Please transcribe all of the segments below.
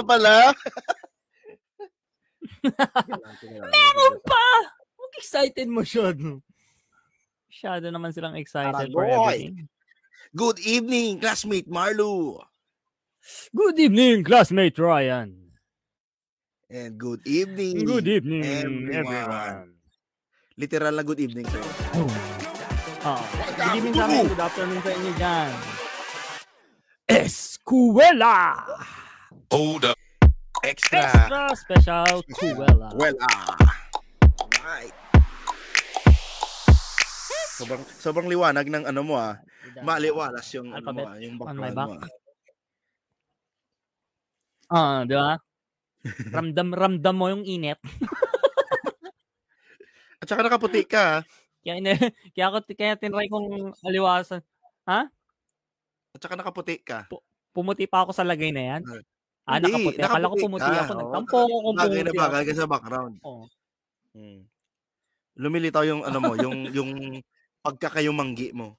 Pa pala. meron pa! Huwag excited mo siya. Masyado naman silang excited for everything. Good evening, classmate Marlo. Good evening, classmate Ryan. And good evening. Good evening, everyone. everyone. Literal na good evening sir. Oh. Oh. Good evening sa amin. Good afternoon sa inyo dyan. Escuela! Hold up. Extra. Extra special Kuwela. Kuwela. Right. Sobrang, sobrang liwanag ng ano mo ah. Maliwalas yung Alphabet ano mo, ah, yung background back. mo. Ah, uh, di ba? ramdam ramdam mo yung init. At saka nakaputi ka. ah. Kaya ina, kaya ako kaya tinry kong aliwasan. Ha? At saka nakaputi ka. Pumuti pa ako sa lagay na yan. Ah, Hindi, nakaputi. Akala ko nakaputi pumuti ka, ako. oo. Nagtampo ako kung Bagay pumuti na ako. bagay ka sa background. Oo. Hmm. Lumilitaw yung ano mo, yung yung pagkakayumanggi mo.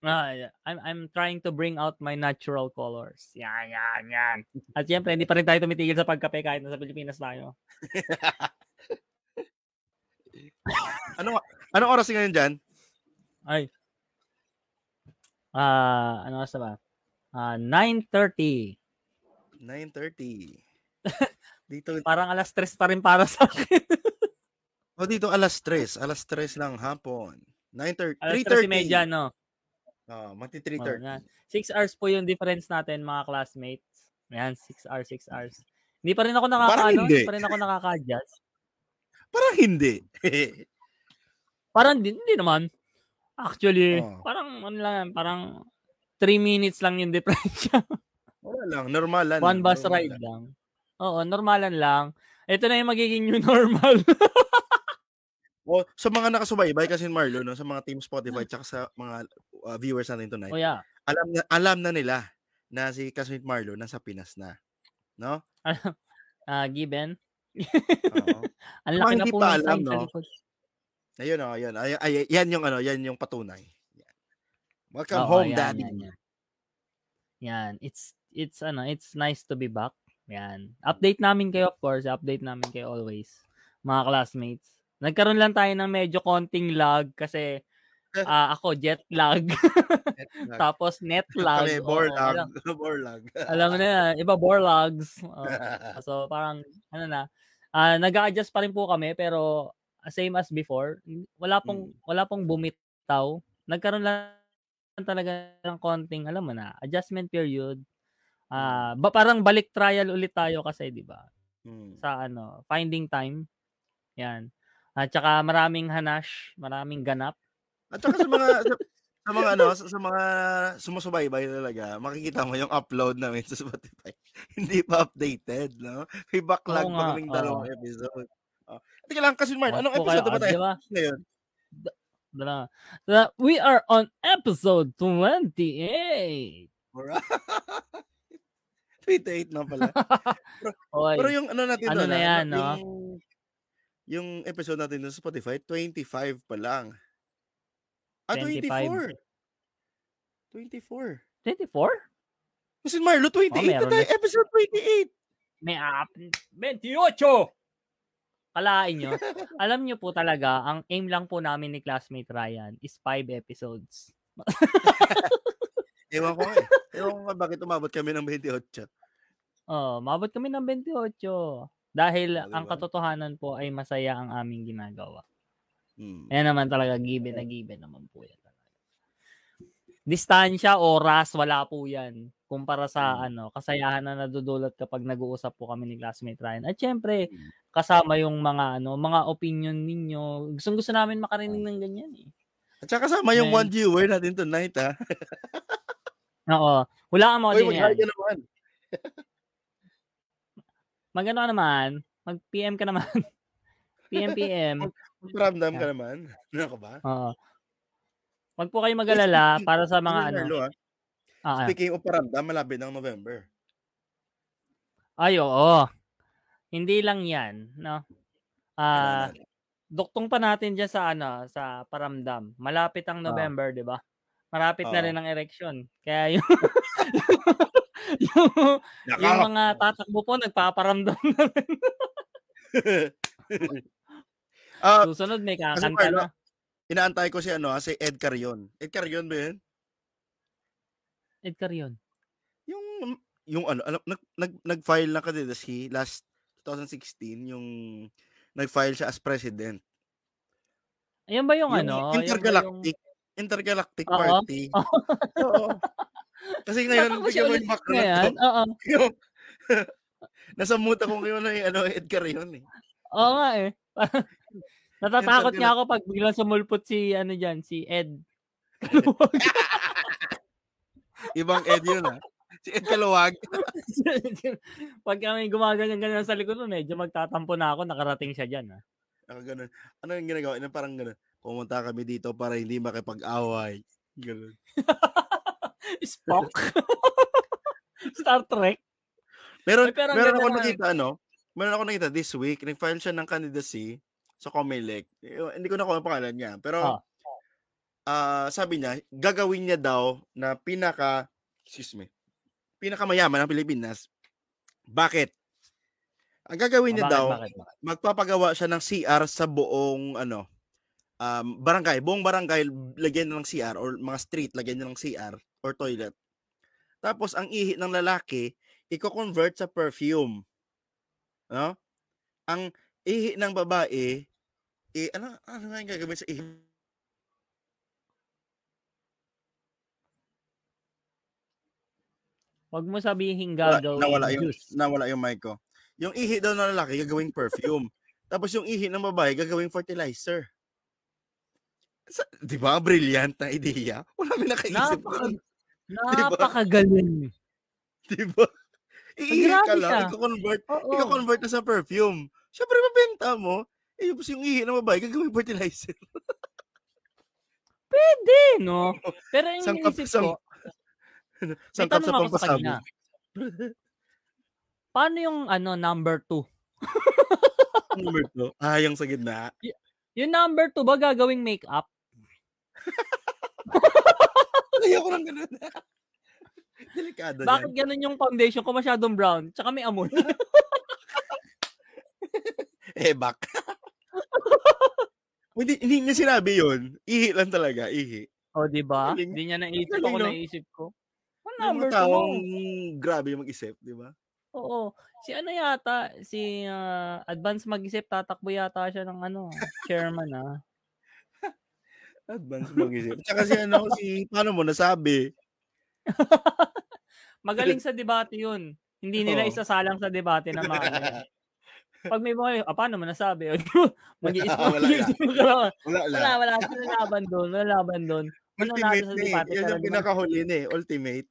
Ah, yeah. I'm I'm trying to bring out my natural colors. Yan, yan, yan. At syempre, hindi pa rin tayo tumitigil sa pagkape kahit nasa Pilipinas tayo. Ano ano oras ngayon diyan? Ay. Ah, ano oras na ba? Ah, 9:30. 9:30. Dito Parang alas 3 pa rin para sa akin. oh dito alas 3, alas 3 lang hapon. 9:30, alas 3:30. 3:30 no. Oh, magti Oh, 3:30. yan. 6 hours po yung difference natin mga classmates. Yan, 6 hours, 6 hours. Hindi pa rin ako Parang nakakaano, hindi. hindi pa rin ako nakaka-adjust. Parang hindi. Parang hindi, hindi naman. Actually, Oh. parang ano lang parang 3 minutes lang yung difference. Wala lang, normalan. One bus normalan. ride lang. Oo, normalan lang. Ito na yung magiging new normal. O, sa mga nakasubaybay kasi Marlo, no, sa mga team Spotify tsaka sa mga uh, viewers natin tonight, oh yeah. alam na alam na nila na si Kasmit Marlo nasa Pinas na. No? Ah, given. Oo. Ang laki na po ng alam, no? Ayun oh, ayun. Ay, ay, yan yung ano, yan yung patunay. Welcome Oo, home, yan, daddy. Yan, yan. Yan, it's it's ano, it's nice to be back. Yan. Update namin kayo of course, update namin kayo always. Mga classmates. Nagkaroon lang tayo ng medyo konting lag kasi ah, ako jet lag. Tapos net lag. Kami, borlag. alam, borlag. alam mo na yan, iba borlags. Oo. so parang ano na, ah nag-a-adjust pa rin po kami pero same as before. Wala pong wala pong bumitaw. Nagkaroon lang talaga ng konting, alam mo na, adjustment period. Ah, ba parang balik trial ulit tayo kasi, 'di ba? Hmm. Sa ano, finding time. Yan. At saka maraming hanash, maraming ganap. At saka sa mga sa, sa mga ano, sa, sa mga sumusubaybay talaga, makikita mo yung upload namin sa Spotify. Hindi pa updated, no? May backlog pa kaming dalawang episode. Oh. Teka lang, kasi Mark, anong episode ba ah, tayo di ba? ngayon? Dala. Dala. We are on episode 28. Alright. 28 na pala. Oy. Pero yung ano natin Ano doon, na ah, yan, no? yung, yung episode natin sa Spotify, 25 pa lang. Ah, 25. 24. 24. 24? Kasi Marlo, 28 Oh, na tayo. na- Episode 28. May up 28. Kalain nyo. Alam nyo po talaga, ang aim lang po namin ni classmate Ryan is 5 episodes. Ewan ko eh. Ewan ko bakit umabot kami ng 28. Oh, mabot kami ng 28. Dahil Oh, ang diba? katotohanan po ay masaya ang aming ginagawa. Hmm. Yan naman talaga, given na given naman po yan. talaga. Distansya, oras, wala po yan. Kumpara sa Hmm. ano, kasayahan na nadudulot kapag nag-uusap po kami ni classmate Ryan. At syempre, Hmm. kasama yung mga ano, mga opinion ninyo. Gustong gusto namin makarinig ng ganyan eh. At saka kasama yung Then- one viewer natin tonight, ha? Oo. Hulaan mo Uy, din yan. naman. Magano ka naman. Mag-PM ka naman. PM, PM. Ramdam ka naman. Ano ka ba? Oo. Wag po kayo mag-alala para sa mga Ano, ano. Marlo, ah? Ah, ah. Speaking of paramdam, malapit ng November. Ay, oo. Hindi lang yan, no? Ah, ano? duktong pa natin diyan sa ano, sa paramdam. Malapit ang November, 'di ba? Malapit na Oo. rin ang election. Kaya yung, yung yung mga tatakbo po nagpaparamdam na rin. Ah, Susunod may kakanta Carlo, na. inaantay ko si ano, ah, si Ed Carion. Ed Carion ba 'yun? Edgar yun. Yung yung ano, alam nag nag nag-file na candidacy last 2016 yung nag-file siya as president. Ayun ba yung, Yung ano, yun ba yung intergalactic intergalactic Oo. party. Oo. Kasi ngayon bigyan mo yung background ngayon? ko. Oo. Yung nasa mute ako ngayon na ano, Ed Carion eh. Oo nga eh. Natatakot nga Intergalactic. ako pag biglang sumulpot si ano diyan, si Ed. Kaluwag. Ibang Ed yun ah. Si Ed Kaluwag. pag kami gumaganyan-ganyan sa likod mo, medyo magtatampo na ako, nakarating siya diyan ah. Ako ganun. Ano yung ginagawa? Ano, parang ganun. Pumunta kami dito para hindi makipag-away. Ganun. Spock. Star Trek. Meron, Ay, pero meron ako na- nakita, ano? Meron ako nakita this week. Nag-file siya ng candidacy sa Comelec. Eh, Hindi ko na ang pangalan niya. Pero, Ah. Ah sabi niya, gagawin niya daw na pinaka, excuse me, pinakamayaman ng Pilipinas. Bakit? Ang gagawin niya bakit, daw, bakit, bakit? magpapagawa siya ng CR sa buong ano um, barangay, buong barangay lagyan niya ng CR or mga street lagyan niya ng CR or toilet. Tapos ang ihi ng lalaki i-convert sa perfume. No? Ang ihi ng babae eh, ano ano nga yung gagawin sa ihi? Huwag mo sabihin Wala, gagawin nawala yung juice. nawala yung mic ko. Yung ihi daw ng lalaki gagawing perfume. Tapos yung ihi ng babae gagawing fertilizer. Sa, 'Di ba? Brilliant na idea. Wala may nakaisip. Napaka, napakagaling. 'Di ba? Iihi ka lang, i-convert, i-convert na sa perfume. Syempre mabenta mo. Eh, tapos yung ihi ng babae gagawing fertilizer. Pwede, no? Pero yung sang- ko, Sangkap sa ako sa. Paano yung ano number two? Number two. Ah, yung sa gitna. Yung number two ba gagawing makeup? Ayoko lang ganun. Delikado Bakit yan. ganun yung foundation ko masyadong brown? Tsaka may amoy. Eh, bak. hindi, hindi niya sinabi yun. Ihi lang talaga, ihi. o, di ba? Hindi niya naisip ako, no? naisip ko. Yung number mga two mo? taong grabe mag-isip, di ba? Oo. Si ano yata, si ah, Advance mag-isip, tatakbo yata siya ng ano, chairman ah. Advance mag-isip. Tsaka si ano, si, paano mo nasabi? Magaling sa debate yun. Hindi nila Oo. isasalang sa debate na mga. Pag may mga, ah, paano mo nasabi? Mag-iisip Wala mag-iisip ka lang. Wala, Wala, wala. wala. Wala laban doon. Wala laban doon. Sino Ultimate nasa na eh. Yun yung pinakahuli na eh. Ultimate.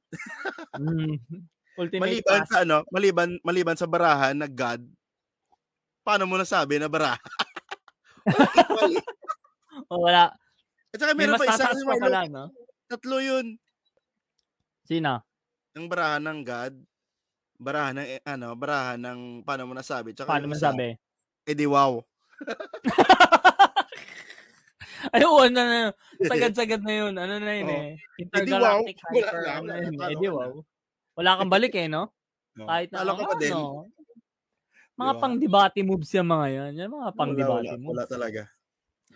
Mm. Ultimate Maliban pass. sa ano, maliban, maliban sa barahan na God, paano mo nasabi na baraha? Eh. O, wala. At saka meron pa isa pa pala, no? tatlo yun. Sino? Ang barahan ng God, barahan ng, eh, ano, barahan ng, paano mo nasabi? Tsaka Paano yung mo isa, sabi? Eh di wow. Ay, oo, ano na. Sagad-sagad na yun. Ano na yun Oo. eh. Eh, Intergalactic wow. Wala hyper. Ano wala na yun na, eh. Na. wow. Wala kang balik eh, no? No. Kahit na, Talo ka pa din. ano, mga Di ba? pang-debate moves yung mga yan. Yan mga Wala, pang-debate wala, moves. wala talaga.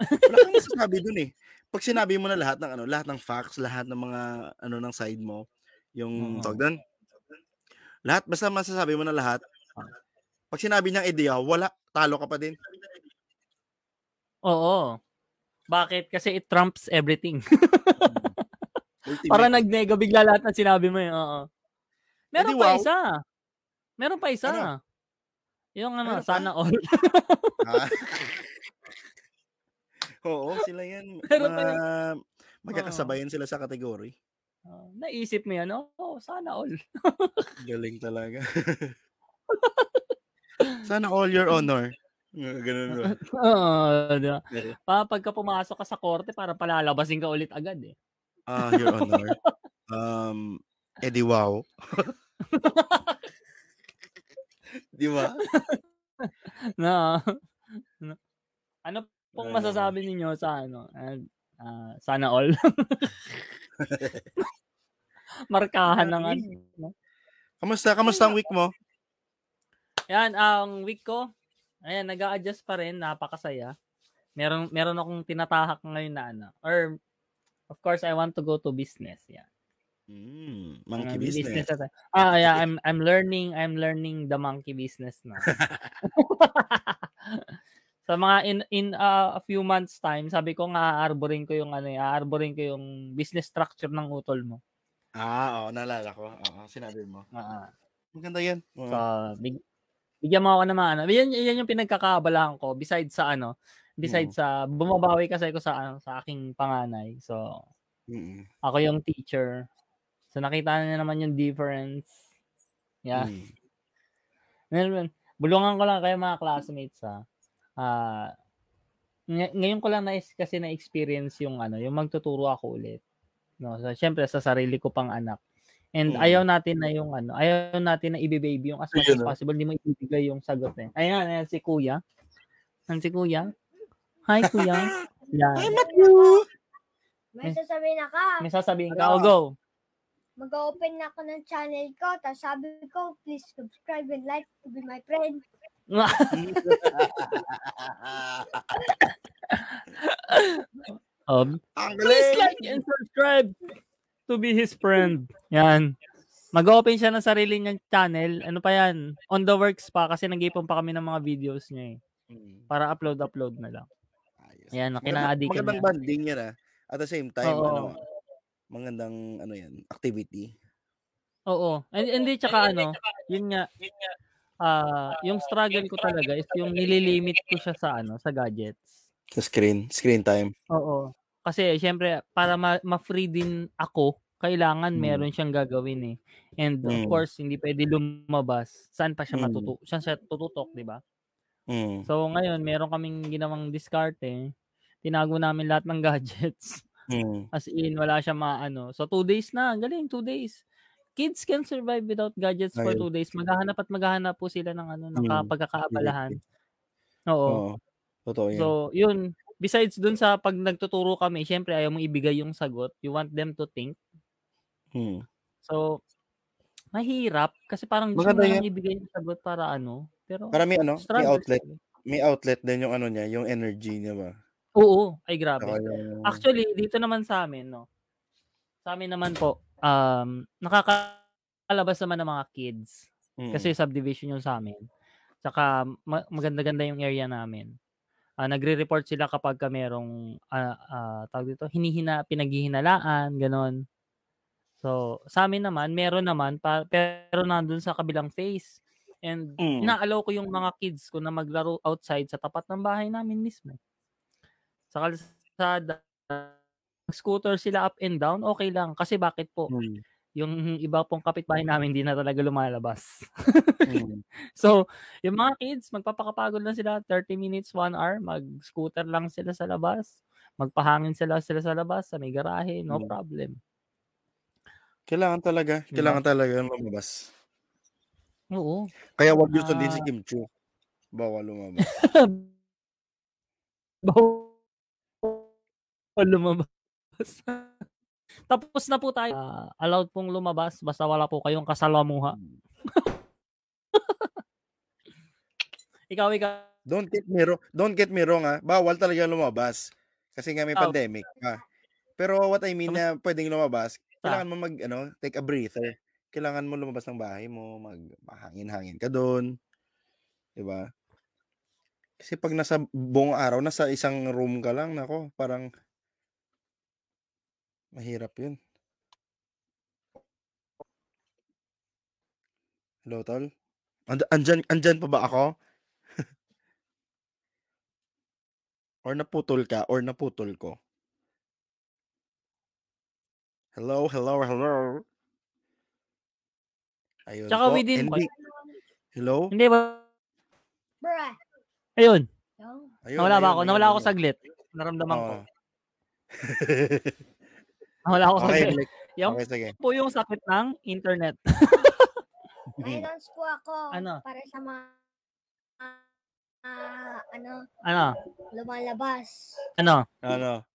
Wala kang masasabi dun eh. Pag sinabi mo na lahat ng ano, lahat ng facts, lahat ng mga ano ng side mo, yung Oo. tawag doon. Lahat basta masasabi mo na lahat. Ah. Pag sinabi niyang idea, wala, talo ka pa din. Oo. Bakit? Kasi it trumps everything. Para nagnega bigla lahat ng sinabi mo eh. Oo. Meron Edi pa wow. isa. Meron pa isa. Ano? Yung ano, Meron pa? sana all. Ah. Oo, sila yan. Meron pa Mga, magkakasabayan sila sa kategory. Ah, naisip mo yan, oh, sana all. Galing talaga. Sana all your honor. Ganun ba? Oo, di ba? Pa, pagka pumasok ka sa korte, para palalabasin ka ulit agad eh. Ah, your honor. Um, edi wow. Di ba? Na, na- ano pong Ay, masasabi ninyo sa ano? ah, ah, sana all. Markahan ng ano. Kamusta? Kamusta ang week mo? Yan, ang week ko, ayan, nag adjust pa rin, napakasaya. Meron, meron akong tinatahak ngayon na ano. Or, of course, I want to go to business. Yeah. Mm, monkey Uh, business. ata. Ah, yeah, I'm I'm learning, I'm learning the monkey business na. Sa mga in in uh, a few months time, sabi ko nga aarborin ko yung ano, aarborin ko yung business structure ng utol mo. Ah, oo, naalala ko. Oo, sinabi mo. Oo. Maganda yan. Oo. So, big, bigyan mo ako ng mga ano. Yan, yan yung pinagkakaabalahan ko besides sa ano, besides sa bumabawi kasi ako sa ano, sa aking panganay. So, Mm, ako yung teacher. So, nakita niya naman yung difference. Yeah. mm. Bulungan ko lang kayo mga classmates ha. Ah, ngay- ngayon ko lang na kasi na experience yung ano, yung magtuturo ako ulit. No, so syempre sa sarili ko pang anak. And Mm. ayaw natin na yung ano, ayaw natin na i-baby yung as much as no? possible, hindi mo ibibigay yung sagot eh. Ayan, ayan si Kuya. Ayan si Kuya. Hi Kuya. Yan. May sasabihin na ka. May sasabihin ka, oh, go. Mag-open na ako ng channel ko. Tapos sabi ko, please subscribe and like to be my friend. um, Please like and subscribe to be his friend. Yan. Mag-open siya ng sarili niyang channel. Ano pa yan? On the works pa kasi nag-ipon pa kami ng mga videos niya eh. Mm, Para upload-upload na lang. ayos. Maganda- kinaadi ka Magandang banding yan ah. At the same time, Oo. ano, magandang ano yan, activity. Oo. And, hindi, tsaka ano, yun nga, ah yung struggle ko talaga is yung nililimit ko siya sa ano, sa gadgets. Sa screen, screen time. Oo. Kasi syempre para ma- ma-free din ako, kailangan Mm. meron siyang gagawin eh. And of Mm. course, hindi pwede lumabas. Saan pa siya Mm. matutu saan siya tututok, 'di ba? Mm. So ngayon, meron kaming ginawang diskarte. Tinago namin lahat ng gadgets. Mm. As in, wala siya maano. So two days na, galing, two days. Kids can survive without gadgets for two days. Maghahanap at maghahanap po sila ng ano, ng Mm. ka- pagkakaabalahan. Oo. Oo. Totoo yan. So, yun. Besides dun sa pag nagtuturo kami, syempre ayaw mong ibigay yung sagot. You want them to think. Mm. So, mahirap kasi parang gusto mo lang ibigay yung sagot para ano. Pero, Para may ano, may outlet. siya. May outlet din yung ano niya, yung energy niya ba? Oo, ay grabe. Yung... Actually, dito naman sa amin, no. Sa amin naman po, um, nakakalabas naman ng mga kids. Mm. Kasi subdivision yung sa amin. Tsaka ma- maganda-ganda yung area namin. Ah, nagre-report sila kapag ka merong ah, ah, tawag dito, hinihina, pinaghihinalaan, ganon. So, sa amin naman, meron naman, pa, pero nandun sa kabilang face. And Mm. inaalaw ko yung mga kids ko na maglaro outside sa tapat ng bahay namin mismo. Sa kalsada, scooter sila up and down, okay lang. Kasi bakit po? Mm. Yung iba pong kapitbahay namin hindi na talaga lumalabas. Mm. So, yung mga kids, magpapakapagod lang sila 30 minutes, 1 hour, mag-scooter lang sila sa labas, magpahangin sila sila sa labas, sa may garahe, no Mm. problem. Kailangan talaga. Diba? Kailangan talaga lumabas. Oo. Kaya wag yung sundin si Ah. Kim Chu. Bawal lumabas. Bawal lumabas. Tapos na po tayo. Ah, allowed pong lumabas basta wala po kayong kasalamuha. ikaw, ikaw. Don't get me wrong, don't get me wrong ah. Bawal talaga lumabas. Kasi nga may Oh. pandemic pa. Pero what I mean na pwedeng lumabas, kailangan mo mag ano, take a breather. Kailangan mo lumabas ng bahay mo, mag mahangin-hangin ka doon. 'Di ba? Kasi pag nasa buong araw nasa isang room ka lang, nako, parang mahirap 'yun. Hello, tol? And andyan, andyan pa ba ako? or naputol ka or naputol ko? Hello, hello, hello. Ayun Tsaka po. within Hindi. Hello? Hindi ba? Bruh. Ayun. Ayun, Nawala ba ayun, ako? ayun, Nawala ako ayun. saglit. Naramdaman ko. Oo. Nawala ako okay. Blake. Yung Okay, sige. po yung sakit ng internet. Announce po ako Ano? para sa mga ah, ano, Ano? lumalabas. Ano? Ano?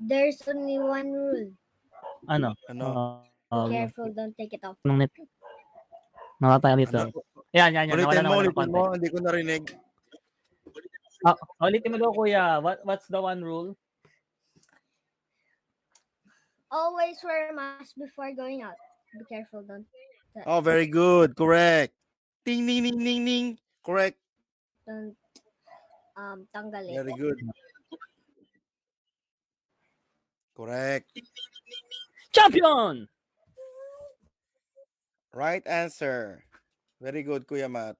There's only one rule. Ano? Ano? Uh, Be careful, don't take it off. ng net. Nawala tayo dito. Ano? Yan, yan, yan. Nawala Ulitin mo, ulitin mo. Hindi ko narinig. Ah, ulitin mo daw, kuya. What, what's the one rule? Always wear a mask before going out. Be careful, don't Oh, very good. Correct. Ting, ning, ning, ning, ning. Correct. don't um tanggal it. Very good. Correct. Champion! Right answer. Very good, Kuya Matt.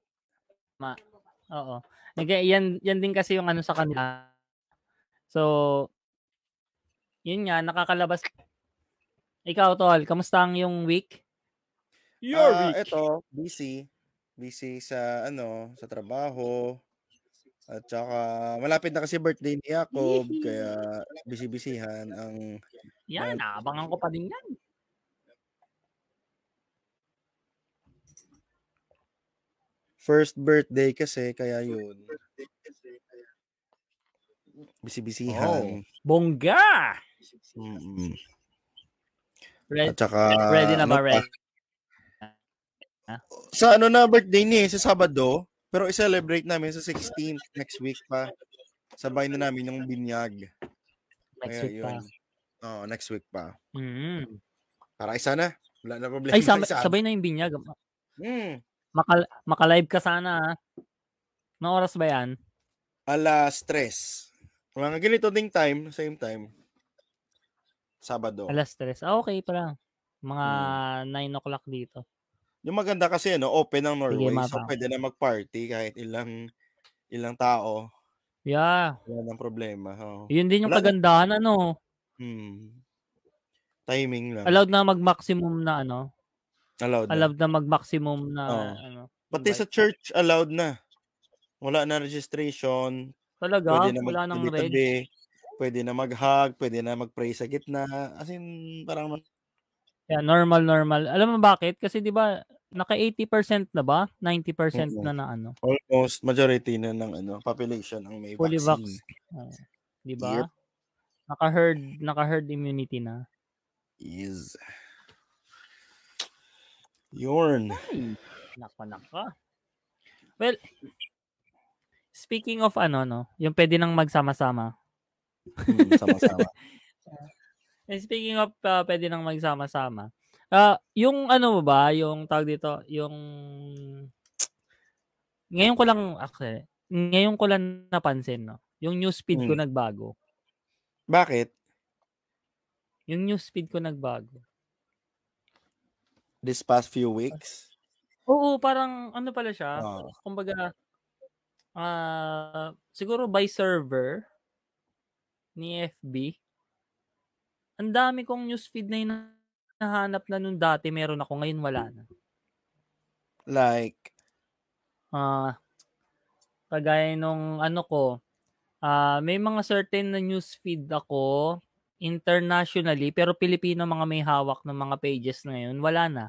Oo. Nag- yan, yan din kasi yung ano sa kanila. So, yun nga, nakakalabas. Ikaw, Tol, kamusta ang yung week? Ah, ito, busy. Busy sa ano, sa trabaho. At saka malapit na kasi birthday ni Jacob, kaya busy-busyhan ang Yan, naabangan ko pa din yan. First birthday kasi, kaya yun. Busy-busyhan. Bongga! Mm-mm. Red, At saka, ready na ba, ano pa, Red? Sa ano na birthday niya, eh, sa Sabado, pero i-celebrate namin sa 16th next week pa. Sabay na namin yung binyag. Next Kaya week pa. yun. Oo, next week pa. Mm. Para isa na. Wala na problema. Ay, sabay, isa. sabay na yung binyag. Hmm. Maka, maka-live ka sana, ha? Anong oras ba yan? Alas 3. Mga ganito ding time, same time. Sabado. Alas 3. Ah, okay pala. Mga Hmm. 9 o'clock dito. Yung maganda kasi ano, open ang Norway. so mapa. pwede na mag-party kahit ilang ilang tao. Yeah. Wala nang problema. Oo. Yun din yung Wala na- kagandahan, ano. Hmm. Timing lang. Allowed na mag-maximum na, ano. Allowed. na. Allowed na mag-maximum na, Oo. ano. Pati sa church, allowed na. Wala na registration. Talaga? Pwede na Wala nang reg? Pwede na mag-hug. Pwede na mag-pray sa gitna. As in, parang Yeah, normal, normal. Alam mo bakit? Kasi di ba naka 80% na ba? 90% Oo. na na ano. almost majority na ng ano, population ang may Fully vaccine. vax. Oh, di ba? Yep. Naka-herd, naka-herd immunity na. Is. Yorn. Nako, nako. Well, speaking of ano, no, yung pwede nang magsama-sama. Hmm, sama-sama. And speaking of uh, pwede nang magsama-sama. Ah, yung ano ba, yung tawag dito, yung ngayon ko lang actually, ngayon ko lang napansin, no. Yung newsfeed ko Hmm. nagbago. Bakit? Yung newsfeed ko nagbago. This past few weeks? Oo, parang ano pala siya, Ah, kumbaga ah siguro by server ni FB. Ang dami kong newsfeed na hinahanap na nung dati meron ako, ngayon wala na. like, Ah, kagaya nung ano ko, ah may mga certain na newsfeed ako internationally pero Pilipino mga may hawak ng mga pages na yun, wala na.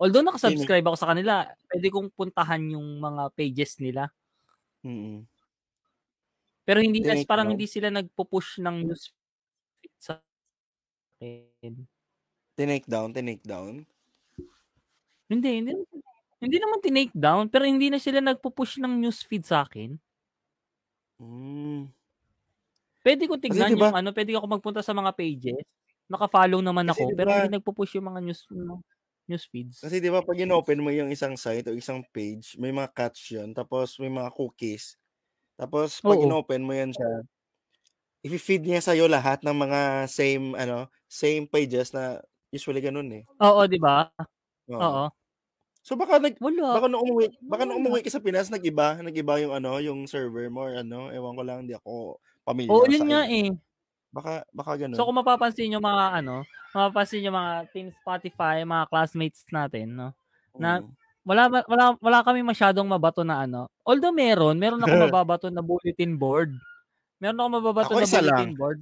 Although nakasubscribe ako sa kanila, pwede kong puntahan yung mga pages nila. mm Pero hindi na, parang hindi sila nagpo-push ng newsfeed sa akin. tinake down, tinake down. Hindi, hindi. Hindi naman tinake down, pero hindi na sila nagpo-push ng newsfeed sa akin. Mm. Pwede ko tignan diba- yung ano, pwede ako magpunta sa mga pages. Naka-follow naman Kasi ako, diba- pero hindi nagpo-push yung mga news news feeds. Kasi di ba pag in-open mo yung isang site o isang page, may mga catch yun, tapos may mga cookies. Tapos pag Oo. in-open mo yan siya, i-feed niya sa'yo lahat ng mga same, ano, same pages na usually ganun eh. Oo, 'di ba? Oo. Oo. So baka nag, Wala. baka nung umuwi, baka nung umuwi ka sa Pinas, nag-iba, nag-iba yung ano, yung server mo or ano, ewan ko lang, hindi ako pamilyar Oo, yun nga eh. Baka, baka ganun. So kung mapapansin nyo mga ano, mapapansin nyo mga Team Spotify, mga classmates natin, no? na- Mm. Wala wala wala kami masyadong mabato na ano. Although meron, meron ako mababato na bulletin board. Meron ako mababato Ako na bulletin lang. board.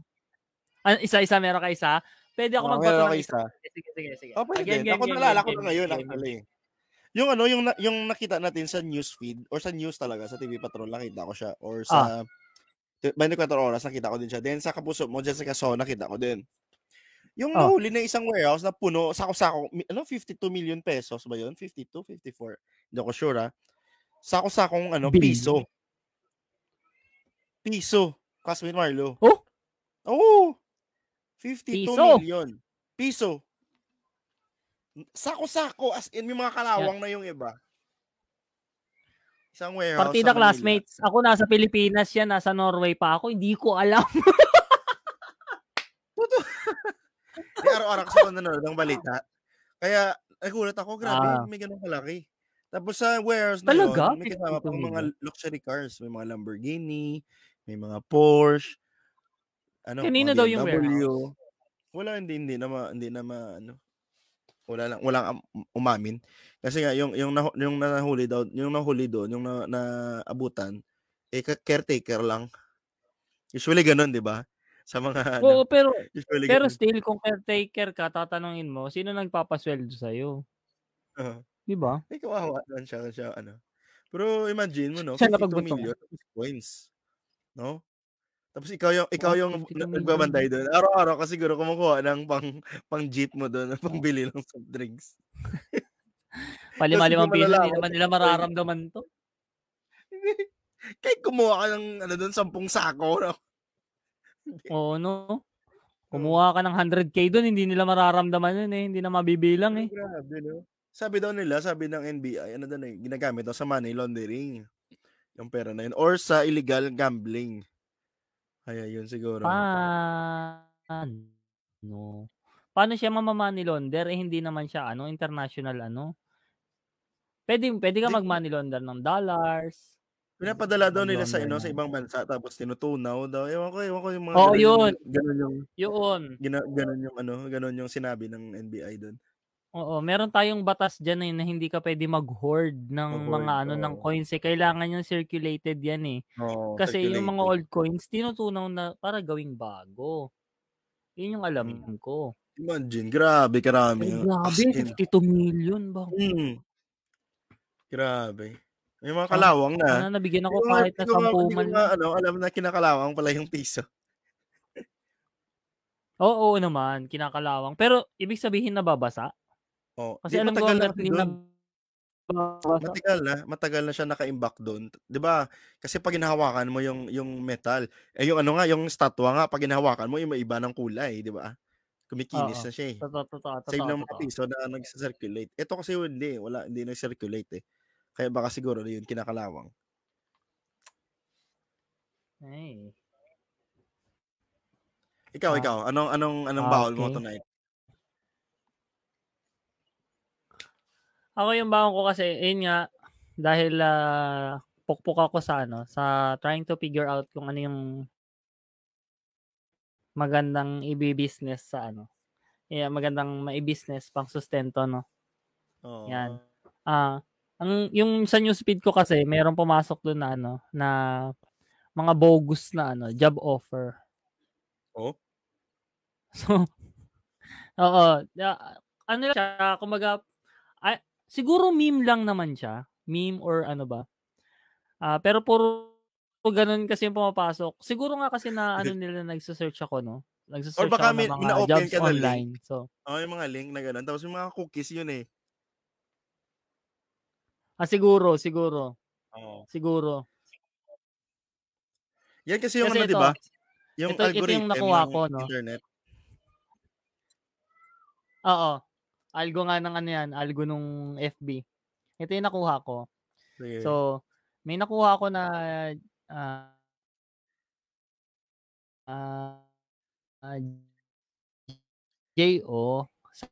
Ah, isa-isa meron ka isa. Pwede ako Oo, magbato ng isa. isa. Sige, sige, sige. Oh, pwede. Game, game, ako game, nalala ko na ngayon actually. Yung ano, yung yung nakita natin sa newsfeed or sa news talaga sa TV Patrol nakita ko siya or Ah. sa T- 24 oras, nakita ko din siya. Then sa kapuso mo, dyan sa Kaso, nakita ko din. Yung Oh. nahuli na isang warehouse na puno, sako-sako, ano, 52 million pesos ba yun? 52, 54? Hindi ako sure ha. Sako-sakong ano, Billion? piso. Piso. Kasmin Marlo. Oh? Oo. 52 Piso? million. Piso. Sako-sako. As in, may mga kalawang na yung iba. Isang warehouse Partida classmates. Ako nasa Pilipinas yan, nasa Norway pa ako. Hindi ko alam. Di araw-araw kasi ako nanonood ng balita. Kaya, nagulat ako, grabe, Ah. may ganun kalaki. Tapos sa warehouse na Talaga? yun, may kasama 52 pang mga luxury cars. May mga Lamborghini, may mga Porsche, ano, Kanino daw yung warehouse? Wala, hindi, hindi na ma, hindi na ma, ano, wala lang, walang am- umamin. Kasi nga, yung, yung, yung nahuli daw, yung nahuli doon, yung na, naabutan, eh, caretaker lang. Usually ganun, di ba? Sa mga, ano, Oo, pero usually pero ganun. still kung caretaker ka, tatanungin mo, sino nagpapasweldo sa iyo? Oo. 'Di ba? Ay, kawawa lang siya, siya, ano. Pero imagine mo, no? Siya 52 napagbuto million coins. No? Tapos ikaw yung, ikaw yung 52 na- million. nagbabantay doon. Araw-araw ka siguro kumukuha ng pang, pang jeep mo doon, pangbili ng soft drinks. Palima-limang piso, hindi naman nila mararamdaman to. Kahit kumuha ka ng ano doon, sampung sako. No? Oo, no? Kumuha ka ng 100k doon, hindi nila mararamdaman yun eh. Hindi na mabibilang eh. Grabe, no? Sabi daw nila, sabi ng NBI, ano doon eh, ginagamit daw sa money laundering. Yung pera na yun. Or sa illegal gambling. Kaya yun siguro. Paano? Paano siya mamamoney launder eh hindi naman siya ano, international ano? Pwede pwede ka mag-money launder ng dollars. Pinapadala daw nila sa ano, sa ng- ibang bansa tapos tinutunaw daw. Ewan ko, ewan ko yung mga Oo, ganun yun. yung ganun yung Yun. gina, ganun yung ano, ganun yung sinabi ng NBI doon. Oo, meron tayong batas diyan eh, na hindi ka pwede mag-hoard ng Mag-hoard, mga ano ng coins eh. Kailangan yung circulated yan eh. Oo, Kasi yung mga old coins tinutunaw na para gawing bago. Yun yung alam Hmm. ko. Imagine, grabe karami. Ay, As grabe, in. 52 million ba? Mm. Grabe. May mga kalawang na. Sana nabigyan ako ko nga, kahit na ko nga, 10 hindi ko man nga, lang. ano, alam na kinakalawang pala yung piso. Oo, oo naman, kinakalawang. Pero ibig sabihin nababasa? Oh, Kasi di, alam ko matagal na kasi hindi doon. nababasa. Matagal na, matagal na siya naka-imbak doon. 'Di ba? Kasi pag hinahawakan mo yung yung metal, eh yung ano nga, yung statwa nga pag hinahawakan mo, yung may iba ng kulay, 'di ba? Kumikinis na siya eh. Totoo, totoo, totoo, ng mga totoo. piso na nagsa-circulate. Ito kasi hindi, wala hindi nag-circulate eh. Kaya baka siguro yun kinakalawang. Ay. Ikaw, Ah. ikaw, anong anong anong Ah, bawal mo okay. tonight? Ako yung baon ko kasi, ayun nga, dahil ah, pukpok ako sa ano, sa trying to figure out kung ano yung magandang i-business sa ano. Yeah, magandang mai-business pang sustento, no? Oo. Yan. Ah, ang yung sa newsfeed ko kasi, mayroong pumasok doon na ano, na mga bogus na ano, job offer. Oh? So, oo, ya- ano lang siya, kumbaga, ay, siguro meme lang naman siya, meme or ano ba. Ah, pero puro ganun kasi yung pumapasok. Siguro nga kasi na ano nila nagse-search ako, no? Or Nagse-search baka ako ng mga jobs ka na link. online. So, Oh, yung mga link na gano'n. Tapos yung mga cookies yun eh. ah, siguro, siguro, Oo. siguro. Yan kasi yung Kasi ano, di ito, ba? Yung ito, ito algorithm yung nakuha ng ko, no? internet. Oo. Algo nga ng ano yan, algo nung FB. Ito yung nakuha ko. Sige. So, may nakuha ako na ah ah ah, JO sa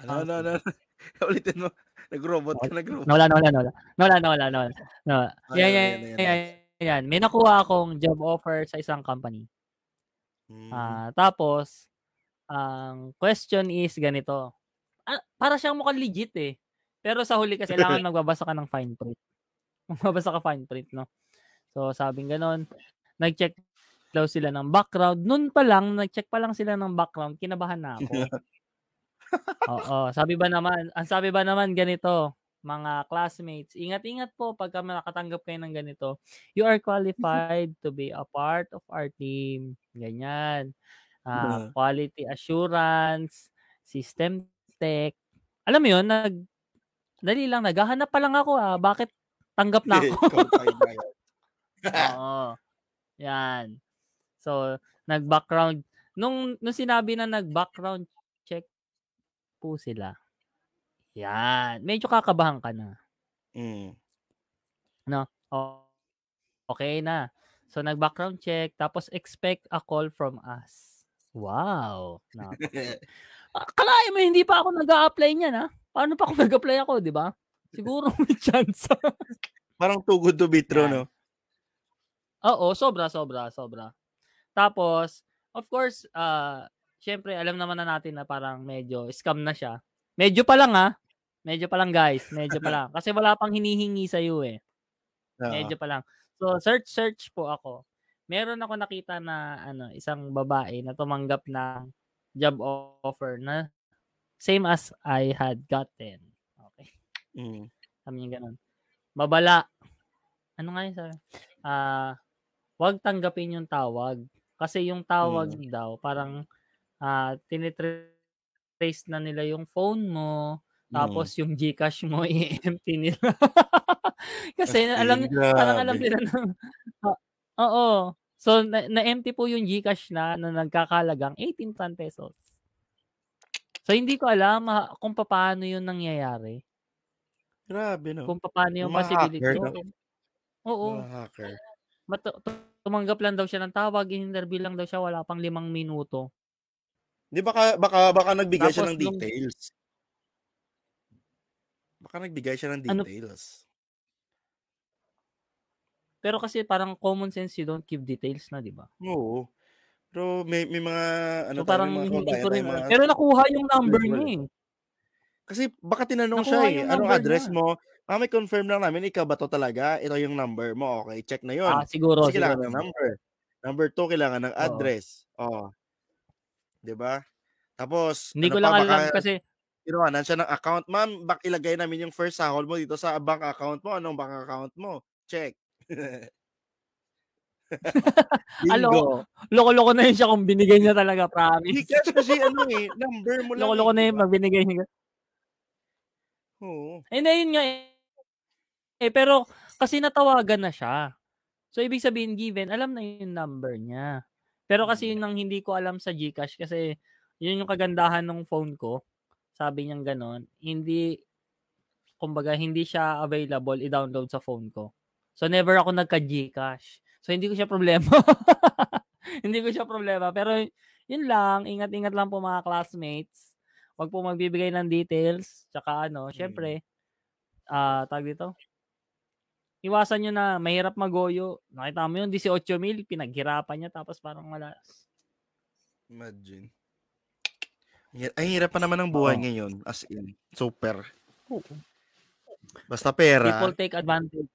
ano, ano, ano. Ulitin mo. Nag-robot ka, nag-robot. Nawala, nawala, nawala. Nawala, nawala, nawala. nawala. Yan, yan, ayan, yan, yan. May nakuha akong job offer sa isang company. Hmm. Ah, tapos, ang question is ganito. Ah, para siyang mukhang legit eh. Pero sa huli kasi kailangan magbabasa ka ng fine print. Magbabasa ka fine print, no? So, sabing ganon. Nag-check daw sila ng background. Noon pa lang, nag-check pa lang sila ng background, kinabahan na ako. Oo, sabi ba naman, ang sabi ba naman ganito, mga classmates, ingat-ingat po pagka nakatanggap kayo ng ganito. You are qualified to be a part of our team. Ganyan. Mhm. quality assurance, system tech. Alam mo 'yun, nag dali lang, naghahanap pa lang ako, ah, bakit tanggap na ako? Oo. 'Yan. So, nag-background nung nung sinabi na nag-background check po sila, 'yan, medyo kakabahan ka na. Mm. No, o okey na. So, nag-background check tapos expect a call from us. Wow, napaka akalain mo hindi pa ako nag-a-apply niyan, ah. Paano pa kung nag-apply ako, 'di ba? Siguro may tsansa. Parang too good to be true, 'no? Yan. Oo, sobra, sobra, sobra. Tapos, of course, ah, siyempre alam naman na natin na parang medyo scam na siya. Medyo pa lang, ah. Medyo pa lang, guys, medyo pa lang. Kasi wala pang hinihingi sa'yo, eh. Medyo pa lang. So, search search po ako. Meron ako nakita na ano, isang babae na tumanggap ng job offer na same as I had gotten. Okey. Mm. Sabi niya gano'n. Babala. Ano nga 'yun sabi? Ah, "Wag tanggapin yung tawag." Kasi yung tawag Mm. daw parang, ah, tini-trace na nila yung phone mo, Mm. tapos yung GCash mo i-empty nila. Kasi As alam parang alam nila na oo. So, na na-empty po yung GCash na na nagkakahalagang 18 pesos. So, hindi ko alam, ah, kung papaano yun nangyayari. Grabe, 'no? Kung papaano Yung mga possibility, hacker, 'no? oo. Mga hacker. Matu tumanggap lang daw siya ng tawag, in-interview lang daw siya, wala pang 5 minuto. 'Di baka baka baka nagbigay siya Tapos ng nung details. Baka nagbigay siya ng Ano details. Pero kasi parang common sense you don't give details na, 'di ba? Oo. Pero may may mga ano So, tayo, parang mga hindi ko rin mga Pero nakuha yung number niya, eh. eh. Kasi baka tinanong siya, Nakuha eh, yung "Anong address niya. mo?" "Ah, may confirm lang namin, ikaw ba 'to talaga? Ito yung number mo." Okey, check na yun. Ah, siguro, Kasi kailangan siguro. ng number. Number 2, kailangan ng Oo. address. Oh. 'Di ba? Tapos Hindi ano ko pa, lang alam baka kasi kinuhanan siya ng account, "Ma'am, bak ilagay namin yung first sahod mo dito sa bank account mo. Anong bank account mo?" Check. Bingo. loko-loko na yun siya kung binigay niya talaga, promise. GCash kasi ano, eh, number mo lang, eh, Loko-loko na yun ba? 'pag binigay niya. Oo. Hindi, yun nga, eh. Pero kasi natawagan na siya. So, ibig sabihin given, alam na yung number niya. Pero kasi yun ang hindi ko alam sa GCash kasi yun yung kagandahan nung phone ko. Sabi niyang gano'n, hindi kumbaga hindi siya available i-download sa phone ko. So, never ako nagka-GCash. So, hindi ko siya problema. Hindi ko siya problema. Pero yun lang, ingat-ingat lang po mga classmates. Wag po magbibigay ng details. Tsaka ano, Mm. siyempre, ah, tawag dito? Iwasan niyo na mahirap magoyo. Nakita mo yun, 18,000 pinaghirapan niya tapos parang wala. Imagine. Ang hirap pa naman ng buhay Oo. ngayon, as in, super. Basta pera. People take advantage.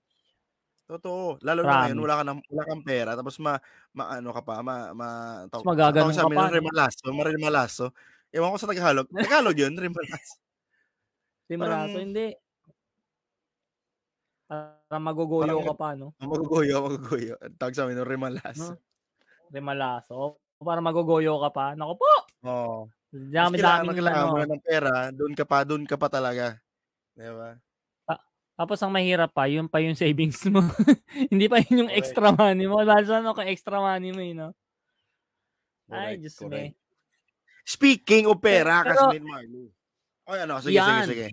Totoo. Lalo na ngayon wala ka ng wala kang pera tapos ma maano ka pa, ma ma Ta's taw ang tawag magaganon ka pa, no? remalaso, maremalaso. Ewan ko sa Tagalog. Tagalog yun, remalaso? Remalaso, Parang hindi. Parang magogoyo Parang ka pa, no? magogoyo. Ang tawag sa'min nun remalaso. No? Remalaso. Parang magogoyo ka pa. Naku po! Oo. Kailangan na Dami-daming kailangan mo ano. na ng pera, dun ka pa, dun ka pa talaga. 'Di ba? Ta tapos ang mahirap pa, yun pa yung savings mo. Hindi pa yun yung Correct. extra money mo. Lalo ano kung extra money mo, eh, no? Ay, Correct, Diyos me. Speaking of Pe pera, pero Kasmin Marley. Ay ano, sige, sige, Yan. sige.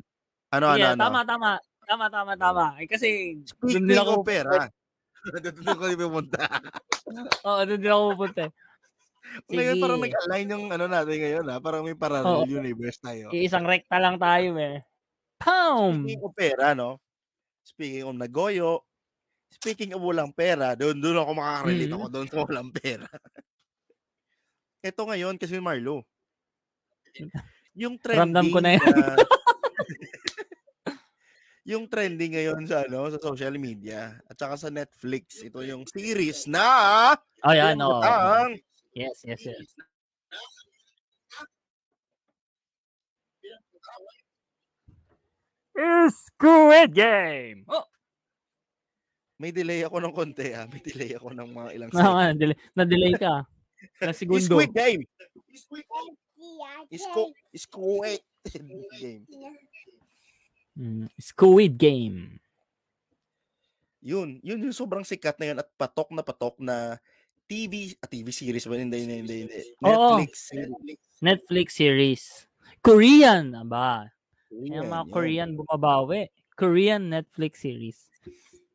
Ano, Sige, ano, ano? tama, tama. Tama, tama, tama. Eh, kasi Speaking ako of eh. pera. Dun ko din pupunta. Oo, dun din ako pupunta, eh. Ngayon parang Sige. nag-align yung ano natin ngayon, ah, parang may parallel universe tayo. Iisang rekta lang tayo, eh. Pow! Speaking of pera, 'no? Speaking of nagoyo, speaking of walang pera, dun dun ako makaka-relate ako Mm. dun sa walang pera. Eto ngayon, Kasmin Marlo. Yung Ramdam ko trending na yan. na yung trending ngayon sa ano, sa social media at saka sa Netflix, ito yung series na Oh, yan, oo, oo. ang Yes, yes, yes. Squid Game! Oh! May delay ako ng konti ah. May delay ako ng mga ilang Na, na, delay, na-delay ka. Na segundo. Squid Game! Yeah, Isko, Squid Game. Mm, Squid Game. Yun, yun yung sobrang sikat na yun at patok na patok na TV, ah, TV series ba? Hindi, hindi, hindi. Oo. Netflix. series. Netflix series. Korean, aba. Yun, Yung mga. Korean bumabawi. Korean Netflix series.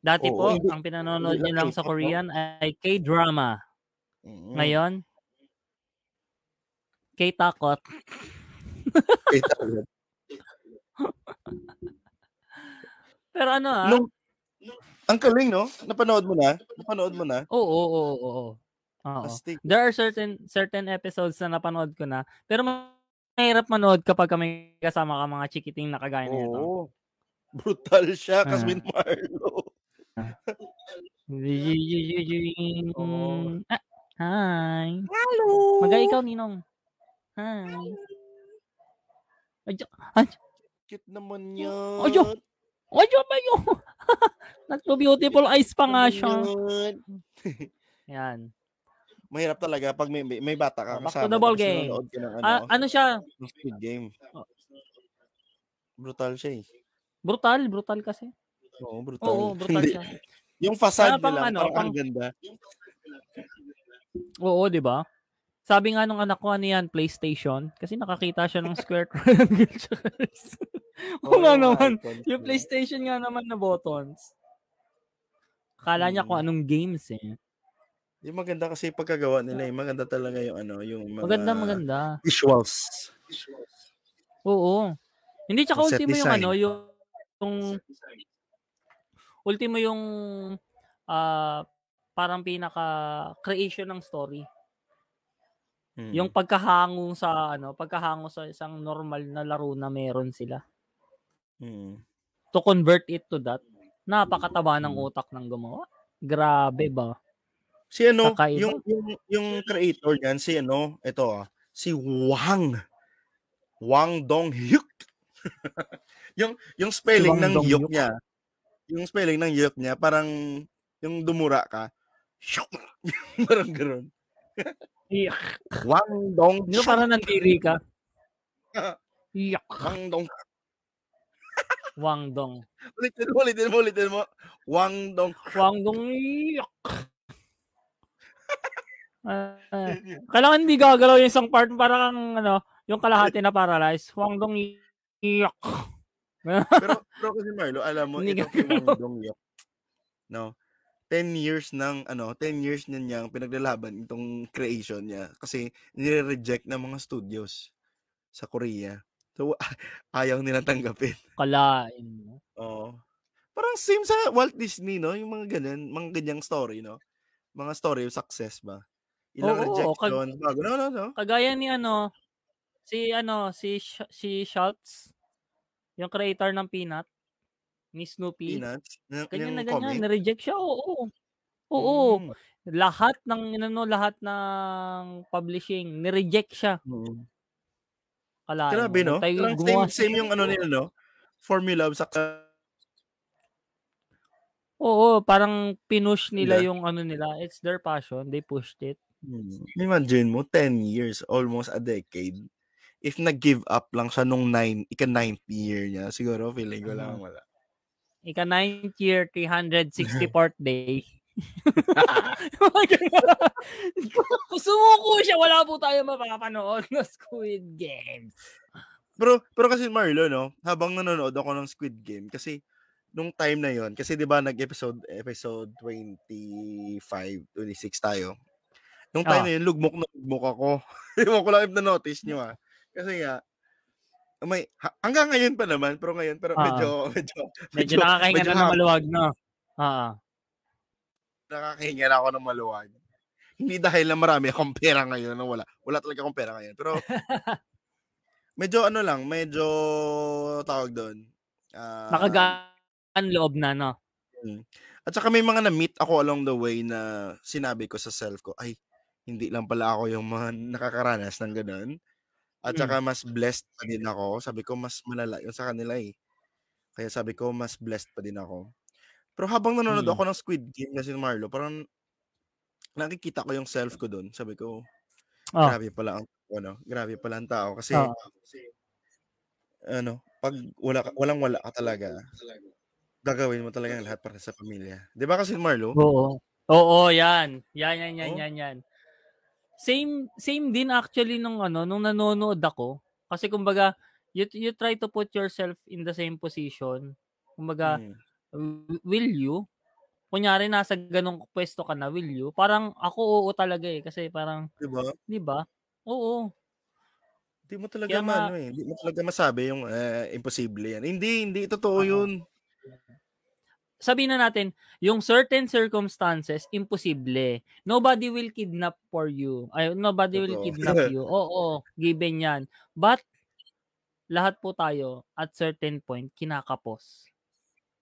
Dati Oo, po, hindi- ang pinanonood niyo lang sa? Korean ay K-drama. Mm. Ngayon, K-takot. Kita ko yun. Pero ano ah, Nung, ang kaling, no? Napanood mo na? Napanood mo na? oo, oo, oo, oo. Oo. There are certain certain episodes na napanood ko na, pero mahirap manood kapag kami kasama ka mga chikiting na kagaya nito. Oo. Brutal siya, Ah. Kasmin Marlo. Oo. Ah, hi. Hello. Maga ikaw, Ninong. Hi. Ay, jo- ay, Cute naman yan. Ay, yo. ay, jo, ay, yo. Nagpo-beautiful eyes pa nga siya. Yan. Mahirap talaga pag may, may, may bata ka Oh, back to the ball game. ka ng ano, Ah, ano siya? Squid Game. Brutal siya eh. Brutal, brutal kasi. Oo, brutal. Oo, brutal Hindi. siya. Yung facade pang nila, ano, parang pang- ang ganda. Oo, di ba? Sabi nga nung anak ko, ano yan, PlayStation. Kasi nakakita siya ng square triangle. checkers. Oo nga yung naman. Yung. PlayStation nga naman na buttons. Akala niya kung anong games eh. Yung maganda kasi pagkagawa nila, eh. maganda talaga yung ano, yung mga Maganda, maganda. visuals. Oo. Hindi tsaka Yung ultimo yung design. ano, yung, yung ultimo yung ah parang pinaka creation ng story. Mm. Yung pagkahango sa ano, pagkahango sa isang normal na laro na meron sila. Mm. To convert it to that, napakataba ng Hmm. utak ng gumawa. Grabe ba? Si ano, Kakaiba. yung, yung, yung creator niyan, si ano, ito ah, si Wang. Wang Dong-hyuk. yung, yung spelling Wang ng yuk niya, yung spelling ng yuk niya, parang yung dumura ka, parang gano'n. Iyak. Wang Dong Di ba parang nandiri ka? Iyak. Wang Dong. Wang Dong. Ulitin mo, ulitin mo, ulitin mo. Wang Dong. Wang Dong. Iyak. Ah, ah. kailangan hindi gagalaw yung isang part para kang ano, yung kalahati na paralyzed. Wang Dong iyak. Pero, pero kasi Marlo, alam mo, Hindi ito ka si Wang Dong. No? 10 years ng ano, 10 years na niyang pinaglalaban itong creation niya kasi nire-reject ng mga studios sa Korea. So ayaw nilang tanggapin. Kalain mo. Oo. Parang same sa Walt Disney, no? Yung mga ganyan, mga ganyang story, no? Mga story of success ba? Ilang Oo, rejection, bago. No, no, no. Kagaya ni ano, si ano, si Sh- si Schultz, yung creator ng Peanut, ni Snoopy. Peanuts. Yung, Ganyan na ganyan, comic. na-reject siya. Oo. Oo. Mm. Lahat ng inano, lahat ng publishing, ni-reject siya. Mm. Kalain Grabe, no? Tayo Parang gumawa same, same yung ano nila, no? Formula success. Oo, parang pinush nila Nila. yung ano nila. It's their passion. They pushed it. Hmm. Imagine mo, 10 years, almost a decade. If nag-give up lang siya nung 9, ika-9th year niya, siguro feeling ko lang Mhm. wala. Ika 9th year, 364th day. Sumuko siya, wala po tayo mapapanood na Squid Games. Pero, pero kasi Marlo, no, habang nanonood ako ng Squid Game, kasi nung time na yon kasi di ba nag-episode episode 25, 26 tayo. Nung time Ah. na yun, lugmok na lugmok ako. Ewan ko lang if na-notice nyo ah. Kasi nga, may, ha- hanggang ngayon pa naman, pero ngayon, pero Ah. medyo, medyo, Medyo nakakahinga medyo na ng maluwag, no? Ah, nakakahinga na ako ng maluwag. Hindi dahil na marami akong pera ngayon, no? wala. Wala talaga akong pera ngayon. Pero, medyo ano lang, medyo tawag doon. ah, nakagaan loob na, no? At saka may mga na-meet ako along the way na sinabi ko sa self ko, ay, hindi lang pala ako yung mga nakakaranas ng ganun. At Mm. saka mas blessed pa din ako. Sabi ko, mas malala yun sa kanila eh. Kaya sabi ko, mas blessed pa din ako. Pero habang nanonood Mm. ako ng Squid Game kasi Marlo, parang nakikita ko yung self ko dun. Sabi ko, Oh, grabe pala ang ano, grabe pala ang tao kasi Oo. ano, pag wala ka, walang wala ka talaga, gagawin mo talaga ang lahat para sa pamilya. 'Di ba kasi Marlo? oo. Oo, yan. Yan, yan, yan, Oh. yan, yan. Same, same din actually nung ano, nung nanonood ako. Kasi kumbaga, you, you try to put yourself in the same position. Kumbaga, Mm. will you? Kunyari, nasa ganong pwesto ka na, will you? Parang ako oo talaga eh. Kasi parang, 'Di ba? di ba? Oo. Hindi mo talaga Kaya ma- maano eh, hindi mo talaga masabi yung eh, imposible yan. Hindi, hindi totoo Oo. 'yun. Sabihin na natin, yung certain circumstances, imposible. Nobody will kidnap for you. Ay, nobody will kidnap you. Oo, given yan. But, lahat po tayo, at certain point, kinakapos.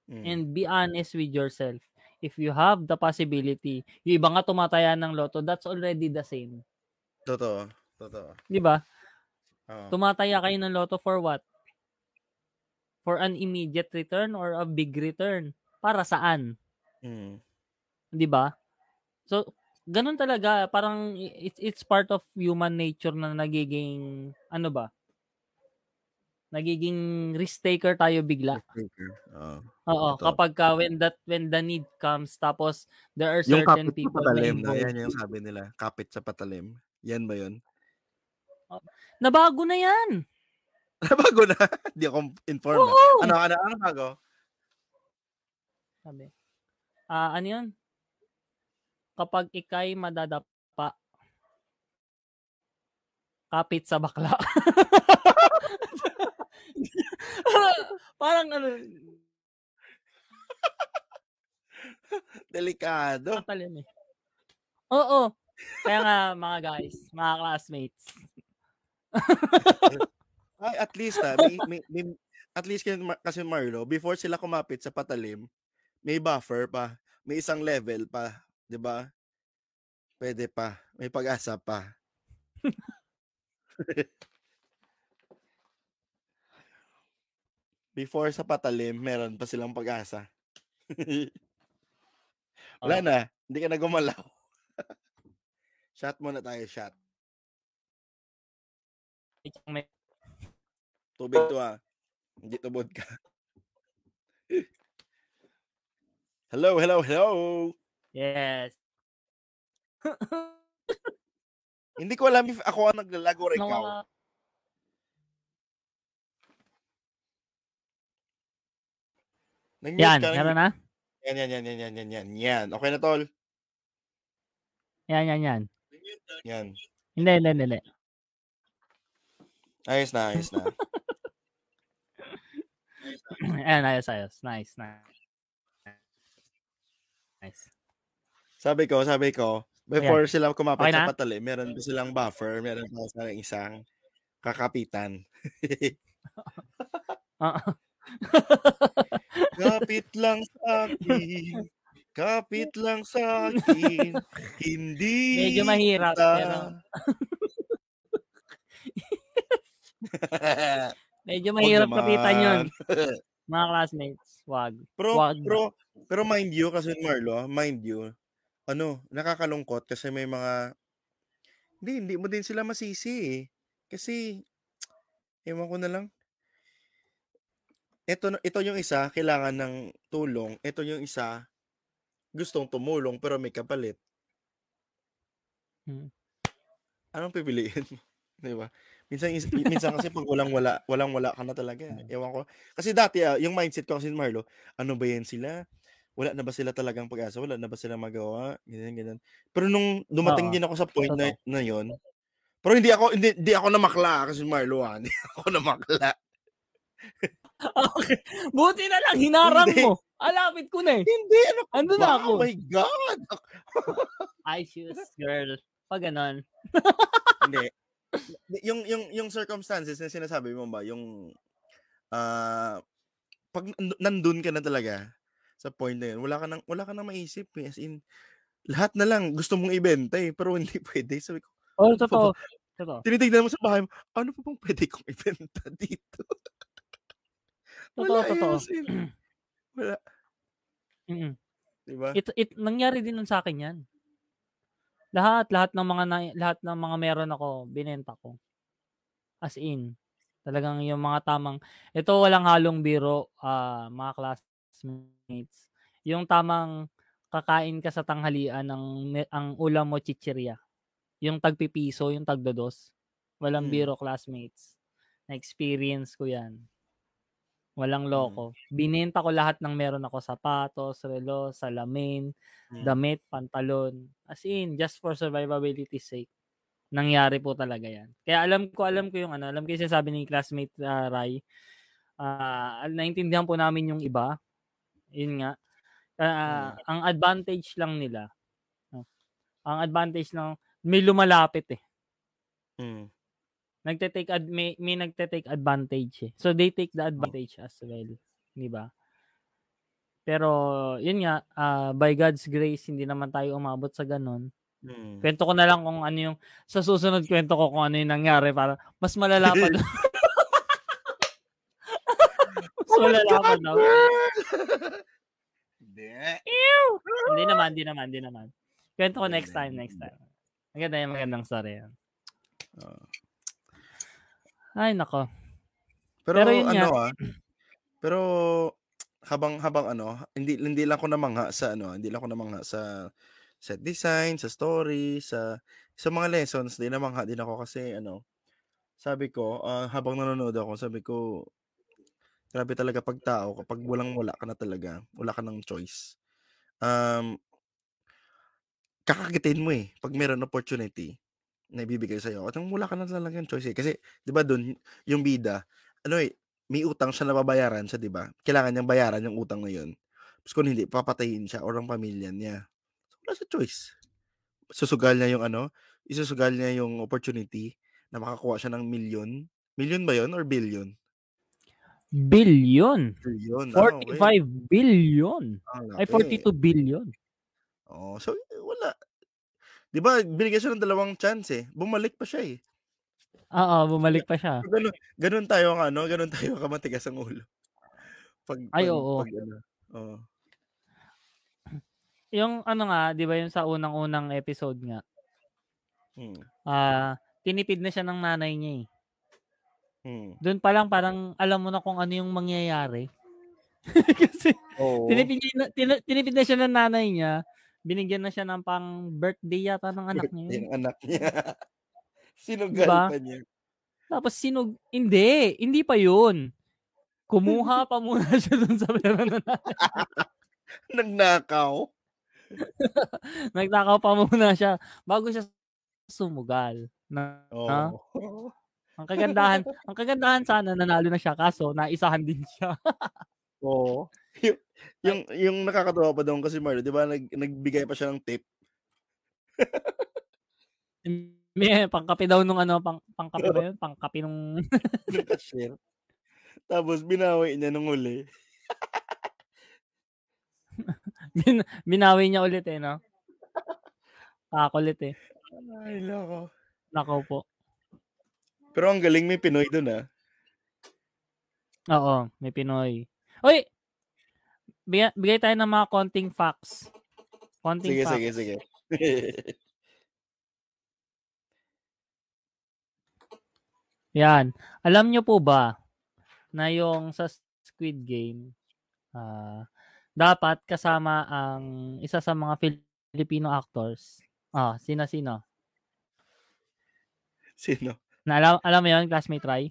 Mm. And be honest with yourself. If you have the possibility, yung iba nga tumataya ng loto, that's already the same. Totoo. Totoo. Di ba? Oo. Tumataya kayo ng loto for what? For an immediate return or a big return? Para saan? Mm. 'di ba? So, ganun talaga, parang it's it's part of human nature na nagiging ano ba? Nagiging risk taker tayo bigla. Taker. Oo. Oo, Ito. kapag ka when that when the need comes tapos there are Yung certain kapit sa people na patalim na, yan yung sabi nila. Kapit sa patalim. Yan ba yun? Nabago na 'yan. Bago na. Hindi ako informed. Oo. Ano, ano, ano bago? Sabi. Ah, ano 'yun? Kapag ikay madadapa kapit sa bakla. Parang ano, Delikado. Patalim eh. Oo. Kaya nga mga guys, mga classmates. Ay, at least ah, may, may, may- at least kasi Marlo, before sila kumapit sa patalim, may buffer pa. May isang level pa. 'di ba? Pwede pa. May pag-asa pa. Before sa patalim, meron pa silang pag-asa. Wala Oo. na. Hindi ka na gumalaw. shot muna tayo, shot. May Tubig to ah. Hindi to vodka. Hello, hello, hello. Yes. Hindi ko alam if ako ang naglalago or ikaw. Nag-mute Yan, ka, meron na? Yan, yan, yan, yan, yan, yan, yan, yan. Okay na, tol? Yan, yan, yan. Yan. Hindi, hindi, hindi. Ayos na, ayos na. Ayan, ayos, ayos. Nice, nice. Nice. Sabi ko, sabi ko, before sila kumapit Okay sa na? patalim, meron pa silang buffer, meron pa silang isang kakapitan. Kapit lang sa akin. Kapit lang sa akin. Hindi. Medyo mahirap, kita. pero medyo mahirap kapitan yun. Mga classmates, wag. Pero, Wag. pero, pero mind you, kasi Marlo, ah, mind you, ano, nakakalungkot kasi may mga, hindi, hindi mo din sila masisi eh. Kasi, ewan ko na lang. Ito, ito yung isa, kailangan ng tulong. Ito yung isa, gustong tumulong pero may kapalit. Hmm. Anong pipiliin mo? Di ba? Minsan, is- minsan kasi pag walang wala, walang wala ka na talaga. Ewan ko. Kasi dati, ah, yung mindset ko kasi Marlo, ano ba yan sila? Wala na ba sila talagang pag-asa? Wala na ba sila magawa? Ganyan, ganyan. Pero nung dumating Oo. din ako sa point na, Totoo. na yon, pero hindi ako hindi, hindi ako namakla kasi Marlo ah. Hindi ako namakla. Okay. Buti na lang, hinarang Hindi. mo. Alapit ko na eh. Hindi, ano ka Andun ba? na ako. Oh my God! I choose girl. Pag ganon. hindi. Yung, yung, yung circumstances na sinasabi mo ba, yung, ah, pag nand- nandun ka na talaga, sa point na yun, wala ka nang, wala ka nang maisip eh. As in, lahat na lang gusto mong ibenta eh, pero hindi pwede. Sabi ko, Oh, totoo. Totoo. tinitignan mo sa bahay mo, ano pa bang pwede kong ibenta dito? Totoo, Wala eh, totoo. as in. Wala. Mm. Di ba? It, it, nangyari din nun sa akin yan. Lahat, lahat ng mga, na, lahat ng mga meron ako, binenta ko. As in, talagang yung mga tamang, ito walang halong biro, ah mga classmates. Yung tamang kakain ka sa tanghalian ng ang ulam mo chichirya. Yung tagpipiso, yung tagdodos. Walang Hmm. biro classmates. Na-experience ko yan. Walang Hmm. loko. Binenta ko lahat ng meron ako, sapatos, relo, salamin, Hmm. damit, pantalon. As in, just for survivability sake. Nangyari po talaga yan. Kaya alam ko, alam ko yung ano, alam ko yung sinasabi ni classmate uh, Rai. Ah, naintindihan po namin yung iba. Yun nga. Ah, Ang advantage lang nila. no? Ang advantage lang, may lumalapit eh. Hmm. Nagte-take ad, may, may nagte-take advantage eh. So they take the advantage as well, 'di ba? Pero yun nga, ah, by God's grace hindi naman tayo umabot sa ganun. Hmm. Kwento ko na lang kung ano yung sa susunod kwento ko kung ano yung nangyari para mas malala pa mas malala pa daw. Hindi. Hindi naman, hindi naman, hindi naman. Kwento ko next time, next time. Maganda yung magandang story yan. Ah. Ay, nako. Pero, Pero yun ano ah, pero habang habang ano, hindi hindi lang ako namangha sa ano, hindi lang ako namangha sa set design, sa story, sa sa mga lessons, din namangha din ako kasi ano, sabi ko, ah, habang nanonood ako, sabi ko, grabe talaga pag tao, kapag walang wala ka na talaga, wala ka ng choice. Um, kakakitin mo eh, pag meron opportunity na ibibigay sa'yo. At wala ka na talagang choice eh. Kasi, di ba dun, yung bida, ano eh, may utang siya na babayaran siya, di ba? Kailangan niyang bayaran yung utang na yun. Tapos kung hindi, papatayin siya or ang pamilya niya. So, wala sa choice. Susugal niya yung ano, isusugal niya yung opportunity na makakuha siya ng million. Million ba yun or billion? Billion. Billion. Ah, okay. 45 billion. Ah, Ay, laki. 42 billion. Oh, so eh, wala. 'Di ba, binigyan siya ng dalawang chance eh. Bumalik pa siya eh. Oo, bumalik pa siya. Ganun, ganun tayo ang ano, ganun tayo kamatigas ang ulo. Pag, Ay, pag, oo. Pag, ano, oh. Yung ano nga, 'di ba yung sa unang-unang episode nga, Hmm. ah, tinipid na siya ng nanay niya eh. Hmm. Doon pa lang parang alam mo na kung ano yung mangyayari. Kasi Oo. tinipid, na- tina- tinipid na siya ng nanay niya, binigyan na siya ng pang birthday yata ng anak niya. yun. Yung anak niya. Sinugal Diba? pa niya. Tapos sinug, hindi, hindi pa yun. Kumuha pa muna siya dun sa pera na nanay. Nagnakaw. Nagtakaw pa muna siya bago siya sumugal. Na, Oo. Ha? Ang kagandahan, ang kagandahan sana nanalo na siya kaso naisahan din siya. Oo. yung, yung, yung nakakatawa pa doon kasi Marlo, di ba, nag, nagbigay pa siya ng tip. May pangkape daw nung ano, pang, pangkape ba yun? Pangkape nung... ng cashier. Tapos binawi niya nung uli. bin, binawi niya ulit eh, no? Kakulit eh. Ay, loko. Nako po. Pero ang galing may Pinoy doon ah. Oo, may Pinoy. Uy! Bigay, bigay tayo ng mga konting facts. Konting Sige, facts. sige, sige. Yan. Alam nyo po ba na yung sa Squid Game, ah dapat kasama ang isa sa mga Filipino actors. Ah, sino-sino? Sino? Na alam, alam mo yun, classmate Rai?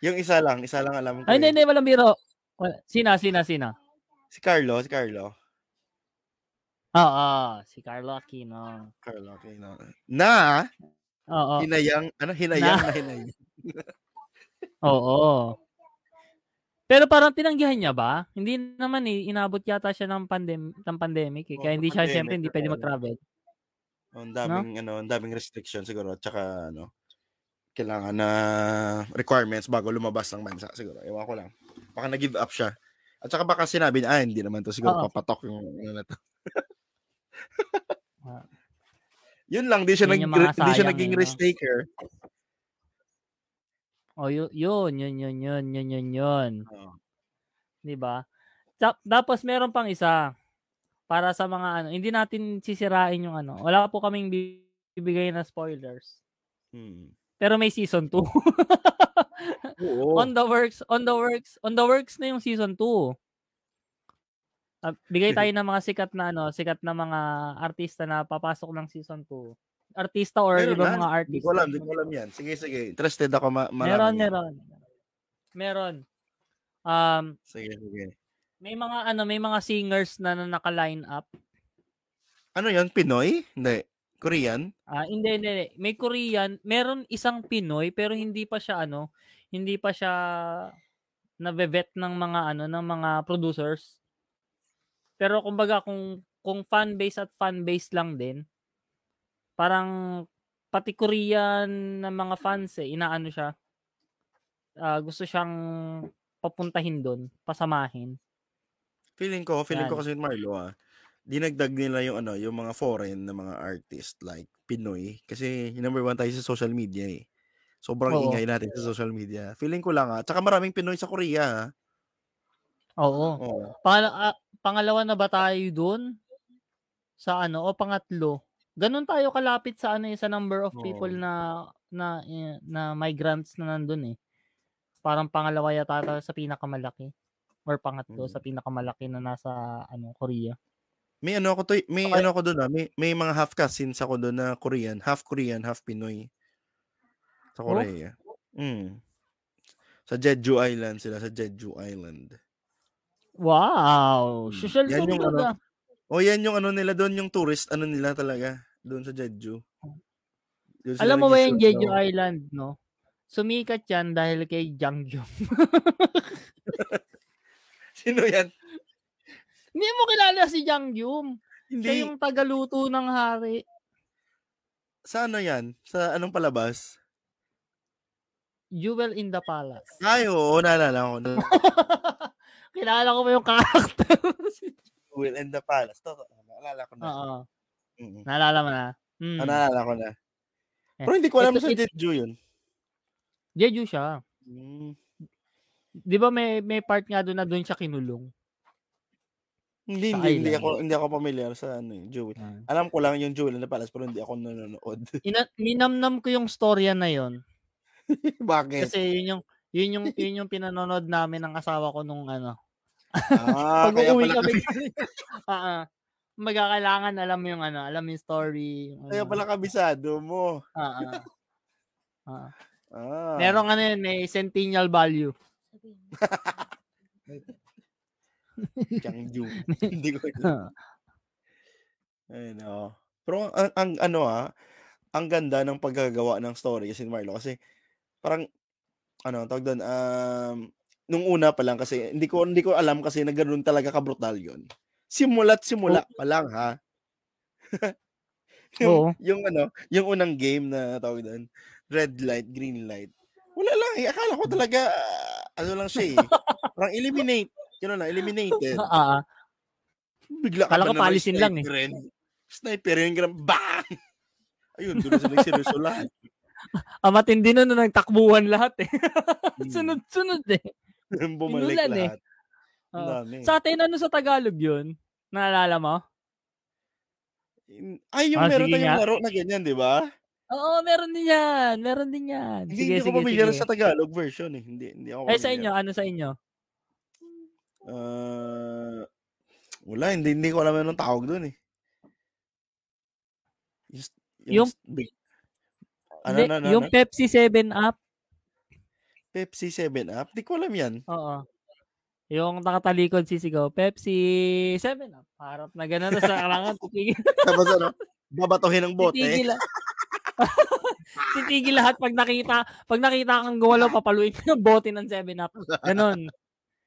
Yung isa lang, isa lang alam ko. Ay, hindi, hindi, walang biro. Wala. Sino, sino, sino? Si Carlo, si Carlo. Oo, si Carlo Aquino. Carlo, okay. No. Na, Oo, hinayang, ano, hinayang Na. na, hinayang. oo. Pero parang tinanggihan niya ba? Hindi naman eh, inabot yata siya ng, pandem ng pandemic eh. Kaya hindi siya, pandemic, syempre, hindi pwede mag-travel. Oh, ang daming, ano, ang daming restriction siguro. At saka, ano, kailangan na requirements bago lumabas ng bansa siguro. Ewan ko lang. Baka nag-give up siya. At saka baka sinabi niya, ah, hindi naman to siguro Oo. papatok yung ano na to. Ah. Yun lang, di siya, Yun nag, di siya naging eh, no? risk taker. Oh, yun, yun, yun, yun, yun, yun, yun, yun. Oo. 'Di ba? Tap tapos meron pang isa, para sa mga ano, hindi natin sisirain yung ano, wala po kaming bibigay na spoilers. Mm. Pero may season 2. Oo. on the works, on the works, on the works na yung season 2. Ah, bigay tayo ng mga sikat na ano, sikat na mga artista na papasok ng season 2. Artista or Meron ibang na? mga Hindi artist. ko alam, hindi ko alam yan. Sige, sige. Interested ako ma Meron, yan. meron. Meron. Um, Sige, sige. may mga ano, may mga singers na, na naka-line up. Ano yan? Pinoy? Hindi. Korean? Ah, hindi, hindi, hindi. May Korean, meron isang Pinoy pero hindi pa siya ano, hindi pa siya nabe-vet ng mga ano, ng mga producers. Pero kumbaga kung kung fan base at fan base lang din, parang pati Korean na mga fans eh, inaano siya. ah, gusto siyang papuntahin doon, pasamahin. Feeling ko, feeling ko Yan. kasi Marlo ah, dinagdag nila yung ano, yung mga foreign na mga artist like Pinoy kasi number one tayo sa social media eh. Sobrang Oo. ingay natin sa social media. Feeling ko lang ah. Tsaka maraming Pinoy sa Korea ah. Oo. Oo. Pangala- ah, pangalawa na ba tayo doon? Sa ano? O pangatlo? Ganun tayo kalapit sa ano eh, sa number of people Oo. na na eh, na migrants na nandun eh. Parang pangalawa yata tayo sa pinakamalaki or pangatlo Mm. sa pinakamalaki na nasa ano Korea. May ano ako to, may Okay. ano ako doon ah, may, may mga half cousins ako doon na Korean, half Korean, half Pinoy. Sa Oh? Korea. Mm. Sa Jeju Island sila, sa Jeju Island. Wow! Hmm. Social Yan yung talaga. O yan yung ano nila doon, yung tourist, ano nila talaga, doon sa Jeju. Doon Alam mo ba yung Jeju daw. Island, no? Sumikat yan dahil kay Jangyum. Sino yan? Hindi mo kilala si Jangyum. Hindi. Siya yung tagaluto ng hari. Sa ano yan? Sa anong palabas? Jewel in the Palace. Ay, oo, naalala ko. Kilala ko ba yung character? Will and the Palace. Totoo. Naalala ko na. Oo. Mm. Naalala mo na? Mm. Ah, naalala ko na. Eh, Pero hindi ko alam ito- sa Jeju yun. Jeju siya. Mm. Di ba may may part nga doon na doon siya kinulong? Hindi, Sa hindi, hindi ako hindi ako familiar sa ano, eh, Jewel. Ah. Alam ko lang yung Jewel the Palace pero hindi ako nanonood. Ina- ninamnam ko yung storya na yon Bakit? kasi yun yung yun yung yun yung pinanonood namin ng asawa ko nung ano. ah, Pag kaya uuwi pala, kami. Ah, ah. magkakailangan alam mo yung ano, alam yung story. yung kaya ano. pala kabisado mo. Ah, ah. Ah. Ah. Merong ano yun, may centennial value. Changju. hindi ko alam. Ayun, oo. Pero ang, ang ano ah, ang ganda ng paggagawa ng story kasi Marlo kasi parang ano, tawag doon, um, nung una pa lang kasi hindi ko hindi ko alam kasi na ganoon talaga ka-brutal 'yon. Simula't simula pa lang ha. yung, Oo. yung ano, yung unang game na tawag doon, red light, green light. Wala lang eh. Akala ko talaga ah, ano lang siya eh. Parang eliminate. Yun lang, eliminated. Ah, ah. Bigla ka Kala ko na palisin lang eh. sniperin? Sniper yun, ganun, bang! Ayun, doon na sila nagseryoso lahat. Ah, matindi na nung nagtakbuhan lahat eh. Hmm. Sunod-sunod eh. Bumalik Pinulan eh. lahat. Dami. Sa atin, ano sa Tagalog yun? Naalala mo? Ay, yung Ah, meron tayong nga. laro na ganyan, di ba? Oo, meron din yan. Meron din yan. Hindi, Sige, hindi ko sige, familiar sige. sa Tagalog version eh. Hindi, hindi ako Eh, sa inyo, ano sa inyo? Ah, wala, hindi, hindi ko alam anong tawag doon eh. Just, Yung- s- big, ano, Hindi, ano, ano, yung ano? Pepsi 7 Up. Pepsi 7 Up? Di ko alam yan. Oo. Yung nakatalikod sisigaw, Pepsi 7 Up. Harap na gano'n sa karangan. Titigil, Tapos ano, babatuhin ng bote. titigil, titigil lahat pag nakita, pag nakita kang gumalaw, papaluin ka ng bote ng 7 Up. Ganon.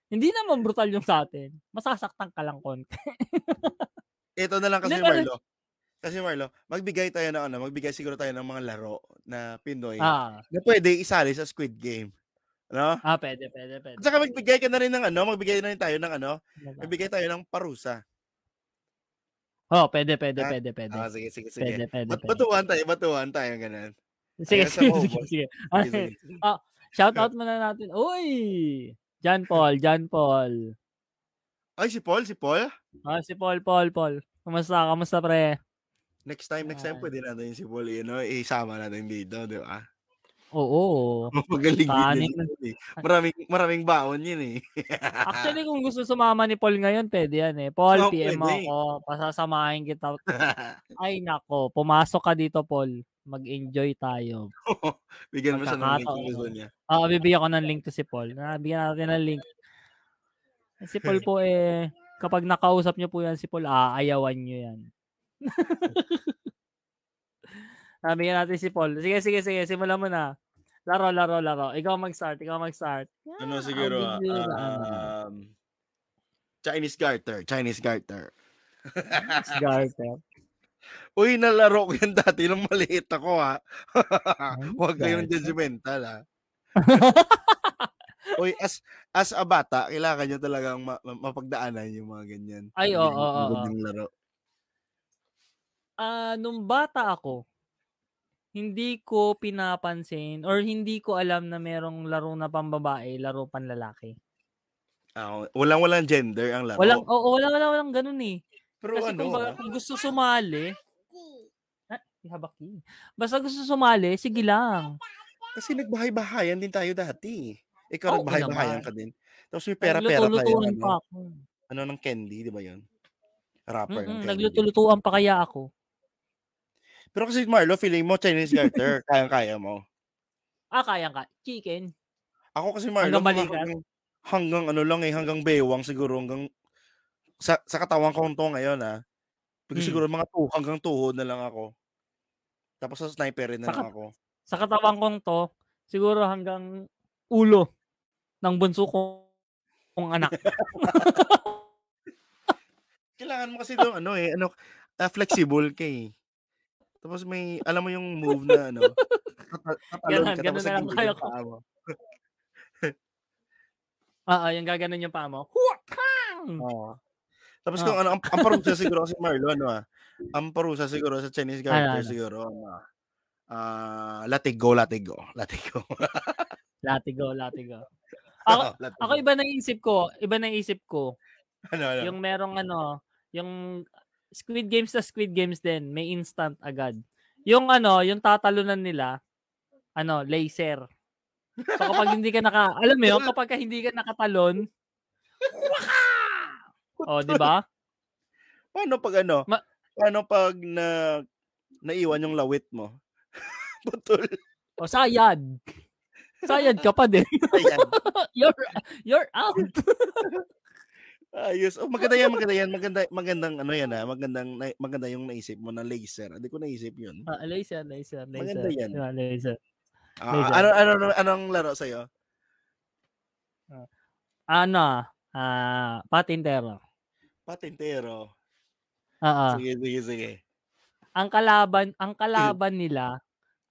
Hindi naman brutal yung sa atin. Masasaktan ka lang konti. Ito na lang kasi Marlo. Kasi Marlo, magbigay tayo ng ano, magbigay siguro tayo ng mga laro na Pinoy Ah, na pwede isali sa Squid Game. Ano? ah, pwede, pwede, pwede. At saka magbigay ka na rin ng ano, magbigay na rin tayo ng ano, magbigay tayo ng parusa. Oh, pwede, pwede, Ah, pwede, pwede. Ah, sige, sige, sige. Pwede, pwede, Bat- pwede. batuhan tayo, batuhan tayo, ganun. Sige, Ayan sa sige, sige, sige. Sige, sige. Shout out muna natin. Uy! John Paul, John Paul. Ay, si Paul, si Paul. Ah, si Paul, Paul, Paul. Kumusta, kamusta pre? Next time, next time pwede natin si Paul, you know, isama natin dito, di ba? Oo. Magaling din Kanin. yun. eh. Maraming, maraming baon yun eh. Actually, kung gusto sumama ni Paul ngayon, pwede yan eh. Paul, Oo, PM mo pwede. ako. Pasasamahin kita. Ay, nako. Pumasok ka dito, Paul. Mag-enjoy tayo. Bigyan mo siya ng link kung gusto niya. Ah, bibigyan ko ng link to si Paul. Ah, bigyan natin ng link. Si Paul po eh, kapag nakausap niyo po yan si Paul, aayawan niyo yan. Ah, bigyan natin si Paul. Sige, sige, sige. Simulan mo na. Laro, laro, laro. Ikaw mag-start. Ikaw mag-start. Ano Ah, siguro, ano. um, Chinese garter, Chinese garter. Garter. Uy, nalaro ko yan dati nung maliit ako ha. Huwag kayong judgmental ha. Uy, as as a bata, kailangan nyo talagang ma- ma- mapagdaanan yung mga ganyan. Ay, oo, Yung oo, oo. magandang laro. Ah, nung bata ako, hindi ko pinapansin or hindi ko alam na merong laro na pambabae, laro panlalaki. Ah, walang walang gender ang laro. Walang oo, wala wala walang ganun eh. Pero Kasi ano, kung, baga, ah, kung gusto sumali, ah, habaki. Basta gusto sumali, sige lang. kasi nagbahay-bahayan din tayo dati. Ikaw Oo nagbahay-bahayan ka din. Tapos may pera-pera tayo. Ano, pa ako. ano ng candy, di ba yun? Rapper candy. nagluto-lutuan pa kaya ako. Pero kasi Marlo, feeling mo Chinese garter, kayang-kaya mo. Ah, kaya ka. Chicken. Ako kasi Marlo, Hanggang hanggang, hanggang ano lang eh, hanggang bewang siguro, hanggang sa, sa katawan ko to ngayon ah. Because Hmm. siguro mga tu, hanggang tuhod na lang ako. Tapos sa sniper rin na Sa lang ako. Sa katawan kong to, siguro hanggang ulo ng bunso kong kong anak. Kailangan mo kasi doon ano eh, ano, ah, flexible ka eh. Tapos may, alam mo yung move na ano, tata- tatalon ka tapos na lang nagiging kaya yung ko. paa mo. Oo, yung gaganon yung paa mo. Oo. Tapos Ah. kung ano, ang, ang parusa siguro kasi Marlo, ano ah, ang parusa siguro sa Chinese ano? siguro, ano ah, ah, latigo, latigo, latigo. Latigo, latigo. Ako, Oo, latigo. ako iba naisip ko, iba naisip ko. ano, ano? Yung merong ano, yung Squid Games na Squid Games din, may instant agad. Yung ano, yung tatalunan nila, ano, laser. So kapag hindi ka naka, alam mo yun, kapag ka hindi ka nakatalon! Oh, di ba? Paano pag ano? Ma- paano pag na naiwan yung lawit mo? Putol. O sayad. Sayad ka pa din. You're you're out. Ayos. Oh, maganda yan, maganda yan. Maganda, magandang ano yan ha. Magandang, na- maganda yung naisip mo na laser. Hindi ko naisip yun. Ah, laser, laser, laser. Maganda yan. Yeah, laser. Ah, Laser. ano, ano, ano, anong laro sa'yo? Ano? Ah, patintero. Patintero. Oo. Sige, sige, sige. ang kalaban ang kalaban nila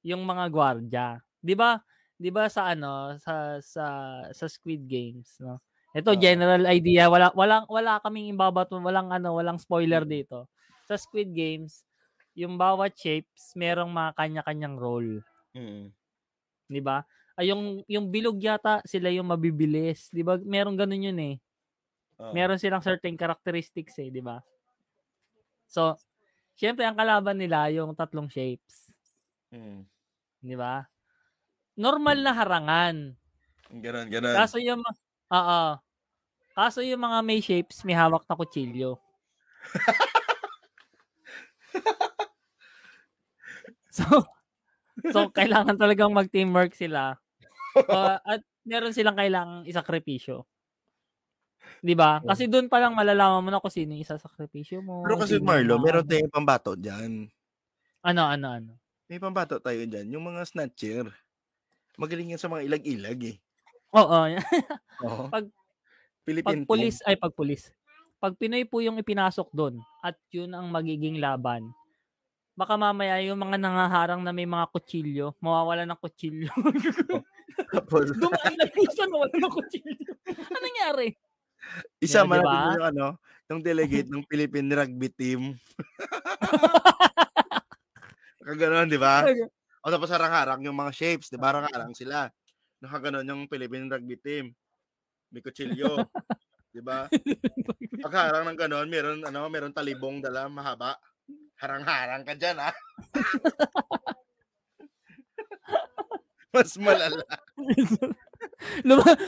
yung mga gwardiya. 'Di ba? 'Di ba sa ano sa sa sa Squid Games, no? Ito Oo. general idea, wala walang wala kaming ibabato, walang ano, walang spoiler dito. Sa Squid Games, yung bawat shapes merong mga kanya-kanyang role, Mm. 'di ba? Ay yung yung bilog yata sila yung mabibilis, 'di ba? Merong ganun yun eh. Oo. Meron silang certain characteristics eh, 'di ba? So, syempre ang kalaban nila yung tatlong shapes. Mm. Di ba? Normal na harangan. Ganon, ganon. Kaso yung Oo. Kaso yung mga may shapes, may hawak na kutsilyo. so, so kailangan talagang mag-teamwork sila. Uh, at meron silang kailangang isakripisyo. 'Di ba? Kasi doon pa lang malalaman mo na kung sino yung isasakripisyo mo. Pero kasi Marlo, meron tayong pambato dyan. Ano, ano, ano. May pambato tayo dyan. Yung mga snatcher. Magaling yan sa mga ilag-ilag eh. Oo. Oo. Pag- Philippine pag pulis ay pag pulis. Pag Pinoy po yung ipinasok doon at yun ang magiging laban. Baka mamaya yung mga nangaharang na may mga kutsilyo, mawawala ng kutsilyo. Tapos, Dumaan na yung isa nawala ng kutsilyo. Ano nangyari? Yeah, natin diba? yung ano, yung delegate ng Philippine rugby team. Nakaganon, di ba? O tapos harang-harang yung mga shapes, di ba? Harang-harang sila. Nakaganon yung Philippine rugby team. May kutsilyo. 'Di ba? Pagharang ng ganon, meron ano, meron talibong dala mahaba. Harang-harang ka diyan, ah. Mas malala. Luma-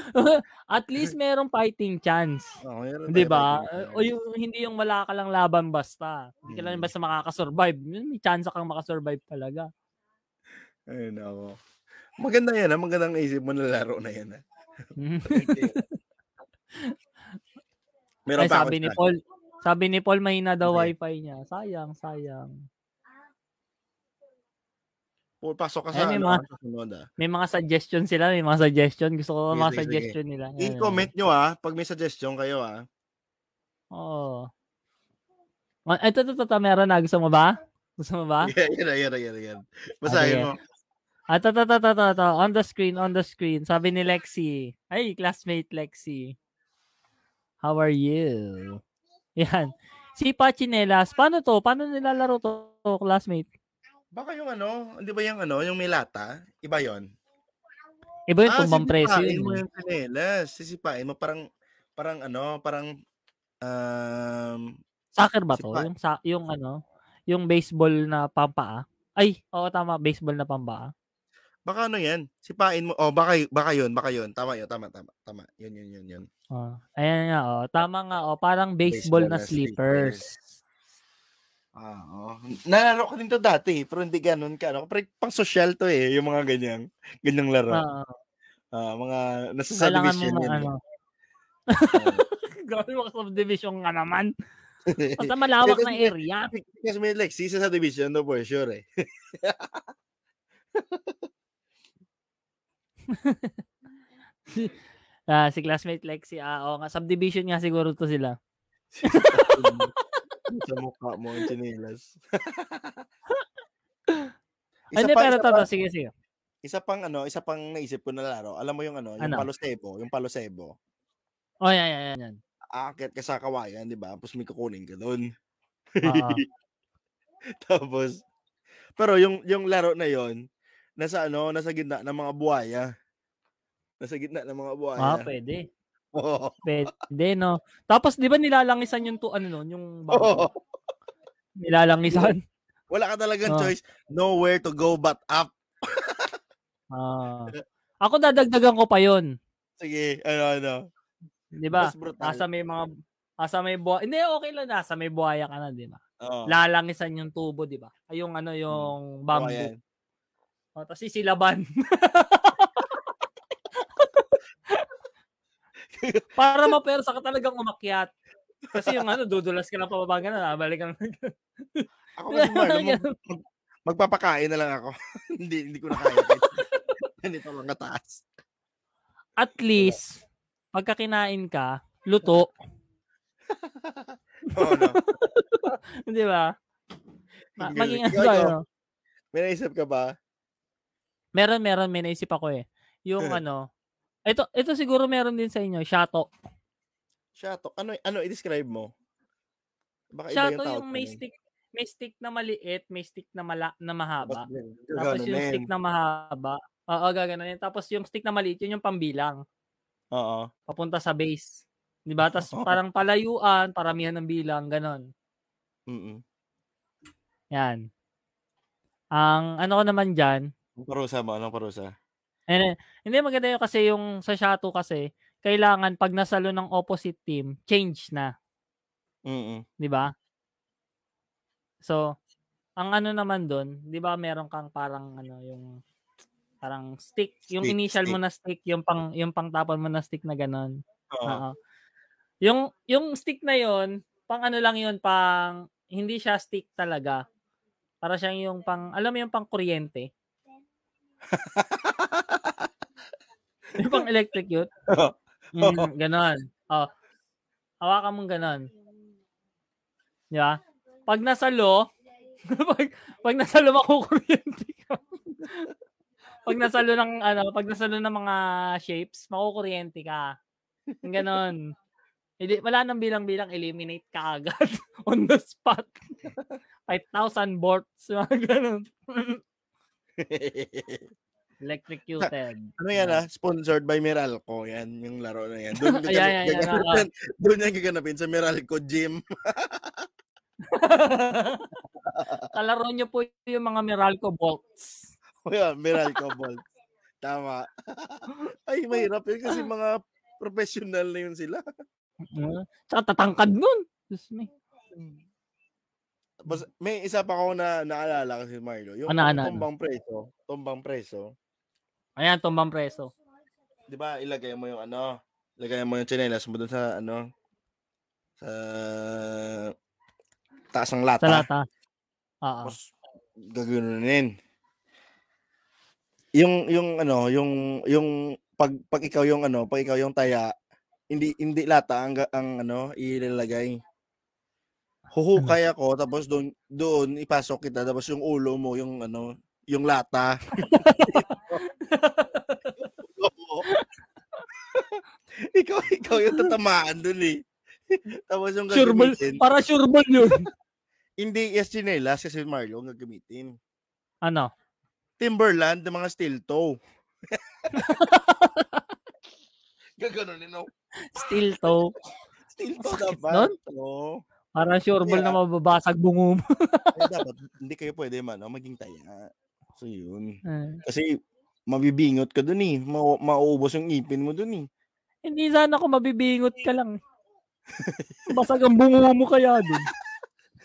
At least merong fighting chance. Oo, meron 'Di ba? O yung hindi yung wala ka lang laban basta. Hindi ka lang Mm. basta makakasurvive. May chance kang makasurvive talaga. Ay, nako. Maganda yan, ah. Magandang isip mo na laro na yan, ah. Okay. Meron Ay, pa sabi ni. Paul, sabi ni Paul mahina daw Okay. wifi niya. Sayang, sayang. Paul, pasok ka Ay, sa, may ano, mga- sa sunod, ah. May mga suggestion sila, may mga suggestion. Gusto ko Sige, mga sige, suggestion nila. Ayan. I-comment nyo, ah, pag may suggestion kayo, ah. Oo. Oh. Ito, ito, ito, ito, meron na. Gusto mo ba? Gusto mo ba? Yan, yan, yan, yan, yan. Basahin sige. mo. Ah, ito, ito, ito, ito, ito. On the screen, on the screen. Sabi ni Lexi. Ay, classmate Lexi. How are you? Yan. Si Pachinelas. Paano to? Paano nilalaro to, classmate? Baka yung ano, di ba yung ano, yung may lata? Iba yon. Iba yung tumbang presyo sisipain yun. mo yung pinelas. Sisipain mo, parang, parang ano, parang, um, Soccer ba to? Yung, sa, yung ano, yung baseball na pampaa. Ay, oo tama, baseball na pambaa. Baka ano yan, sipain mo, oh, baka, baka yun, baka yun, tama yun, tama, tama, tama, yun, yun, yun, yun. Oh, ayan nga, oh. Tama nga, oh. Parang baseball, Baseball na na slippers. Ah, oh. Nalaro ko din to dati, pero hindi ganun ka, ano, pero pang social to eh, yung mga ganyan, ganyang laro. Ah, mga, nasa sa kailangan mo division ma- yun. ano. eh. Gawin mo ka subdivision ka naman. Basta malawak na area. Kasi may Lexi sa division no for sure eh. Ah, si classmate Lexi, ah, oo nga, subdivision nga siguro to sila. sa mukha mo ang chinelas. Hindi, pa, pero to, to, sige, sige. isa pang ano, isa pang naisip ko na laro. Alam mo yung ano, yung Ano? palo sebo, yung palo sebo. Oh, yan, yan, yan, yan. Aakyat ka sa kawayan, di ba? Tapos may kukunin ka doon. Oo. Tapos, pero yung yung laro na yon nasa ano, nasa gitna ng mga buhaya. Nasa gitna ng mga buhaya. Ah, pwede. Oo. Pwede, no? Tapos, di ba nilalangisan yung to, ano nun, yung Oo. bangko? Nilalangisan. Wala ka talagang Oh. choice. Nowhere to go but up. Ah. Ako dadagdagan ko pa yon Sige, ano, ano. Di ba? Nasa may mga, nasa may buhay, hindi, okay lang, nasa may buhaya ka na, di ba? Oo. Lalangisan yung tubo, di ba? Ay, yung ano, yung bamboo. Buhayan. O, tapos sisilaban. Para mapersa ka talagang umakyat. Kasi yung ano, dudulas ka lang pababa ka na, balik ka na. Ako kasi Marlon, mag, mag- magpapakain na lang ako. hindi hindi ko na kaya. Ganito lang kataas. At least, pagka kinain ka, luto. Oo, no. Di ba? Ma- maging ano, ano. May naisip ka ba? Meron, meron, may naisip ako eh. Yung ano, ito, ito siguro meron din sa inyo, shato. Shato. Ano, ano, i-describe mo? Baka Shato yung mo may stick, may stick na maliit, may stick na mala, na mahaba. Tapos, Tapos yung din. stick na mahaba, oo, gagano yun. Tapos yung stick na maliit, yun yung pambilang, Oo. papunta sa base. Di ba? Tapos parang palayuan, paramihan ng bilang, ganon. Mm-mm. Yan. Ang ano ko naman dyan, Ang parusa mo, anong parusa? eh, hindi maganda yun kasi yung sa Shato kasi, kailangan pag nasalo ng opposite team, change na. Mm-mm. 'di ba? So, ang ano naman doon, 'di ba, meron kang parang ano, yung parang stick, yung Stick, initial mo stick. na stick, yung pang yung pangtapon mo na stick na ganun. Oo. Oo. Yung yung stick na yon, pang ano lang yon, pang hindi siya stick talaga. Para siyang yung pang, alam mo yung pang kuryente. yung pang electric yun. Mm, ganon. Oh. Hawakan mong ganon. Di ba? Pag nasalo, pag, pag nasalo makukuryente ka. pag nasalo ng ano, pag nasalo ng mga shapes, makukuryente ka. Ganon. Hindi, wala nang bilang-bilang, eliminate ka agad on the spot. 5,000 volts, mga ganon. Electrocuted. Ano yan ah? Sponsored by Meralco. Yan, yung laro na yan. Doon Ayan, ayan, ayan, gaganapin, doon yan gaganapin sa Meralco Gym. Kalaro nyo po yung mga Meralco bolts. O yan, Meralco Ball. Tama. Ay, mahirap yun kasi mga professional na yun sila. Uh, tsaka tatangkad nun. Diyos me. Tapos, may isa pa ako na naalala kasi Marlo. Yung Ano, ano, ano? tumbang preso. Tumbang preso. Ayan, tumbang preso. Di ba, ilagay mo yung ano, ilagay mo yung tsinelas mo dun sa ano, sa taas ng lata. Sa lata. Oo. Tapos, gaganunin. Yung, yung ano, yung, yung, pag, pag ikaw yung ano, pag ikaw yung taya, hindi, hindi lata ang, ang ano, ilalagay. Huhukay ako, tapos doon, doon, ipasok kita, tapos yung ulo mo, yung ano, yung lata. Ikaw, ikaw yung tatamaan doon eh. tapos yung Sureball. Para sureball yun. hindi yes chinelas kasi Marlo ang gagamitin. ano? Timberland, ng mga steel toe. Gaganon no? Steel toe. Steel toe dapat. nun? Oo. Para sureball Yeah. na mababasag bungo mo. Kaya dapat hindi kayo pwede man maging taya. So yun. Eh, Kasi mabibingot ka dun eh. Ma- mauubos yung ipin mo dun eh. Hindi sana ako mabibingot ka lang. Basag ang bungo mo kaya dun.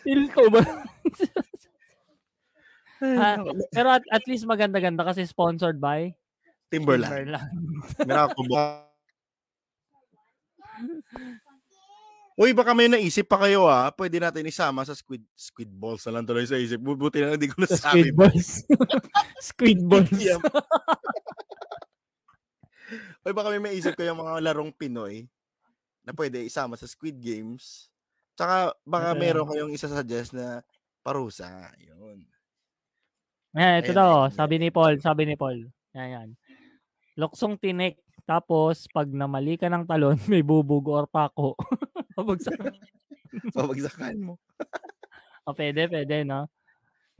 Toe ba? Ah, pero at, at least maganda-ganda kasi sponsored by Timberland. Timberland. Miracle Uy, baka may naisip pa kayo ah. Pwede natin isama sa squid squid balls na lang tuloy sa isip. Buti na lang hindi ko Sa nasabi. Squid Balls. Squid Balls. Uy, baka may maisip kayo mga larong Pinoy na pwede isama sa Squid Games. Tsaka baka Okay. meron kayong isa-suggest na parusa. Yun. Ayan, ito Ayan, daw. ayan. Sabi ni Paul. Sabi ni Paul. Yan, yan. Luksong tinik. Tapos, pag namali ka ng talon, may bubog or pako. Pabagsak. Pabagsakan mo. o, pwede, pwede, no?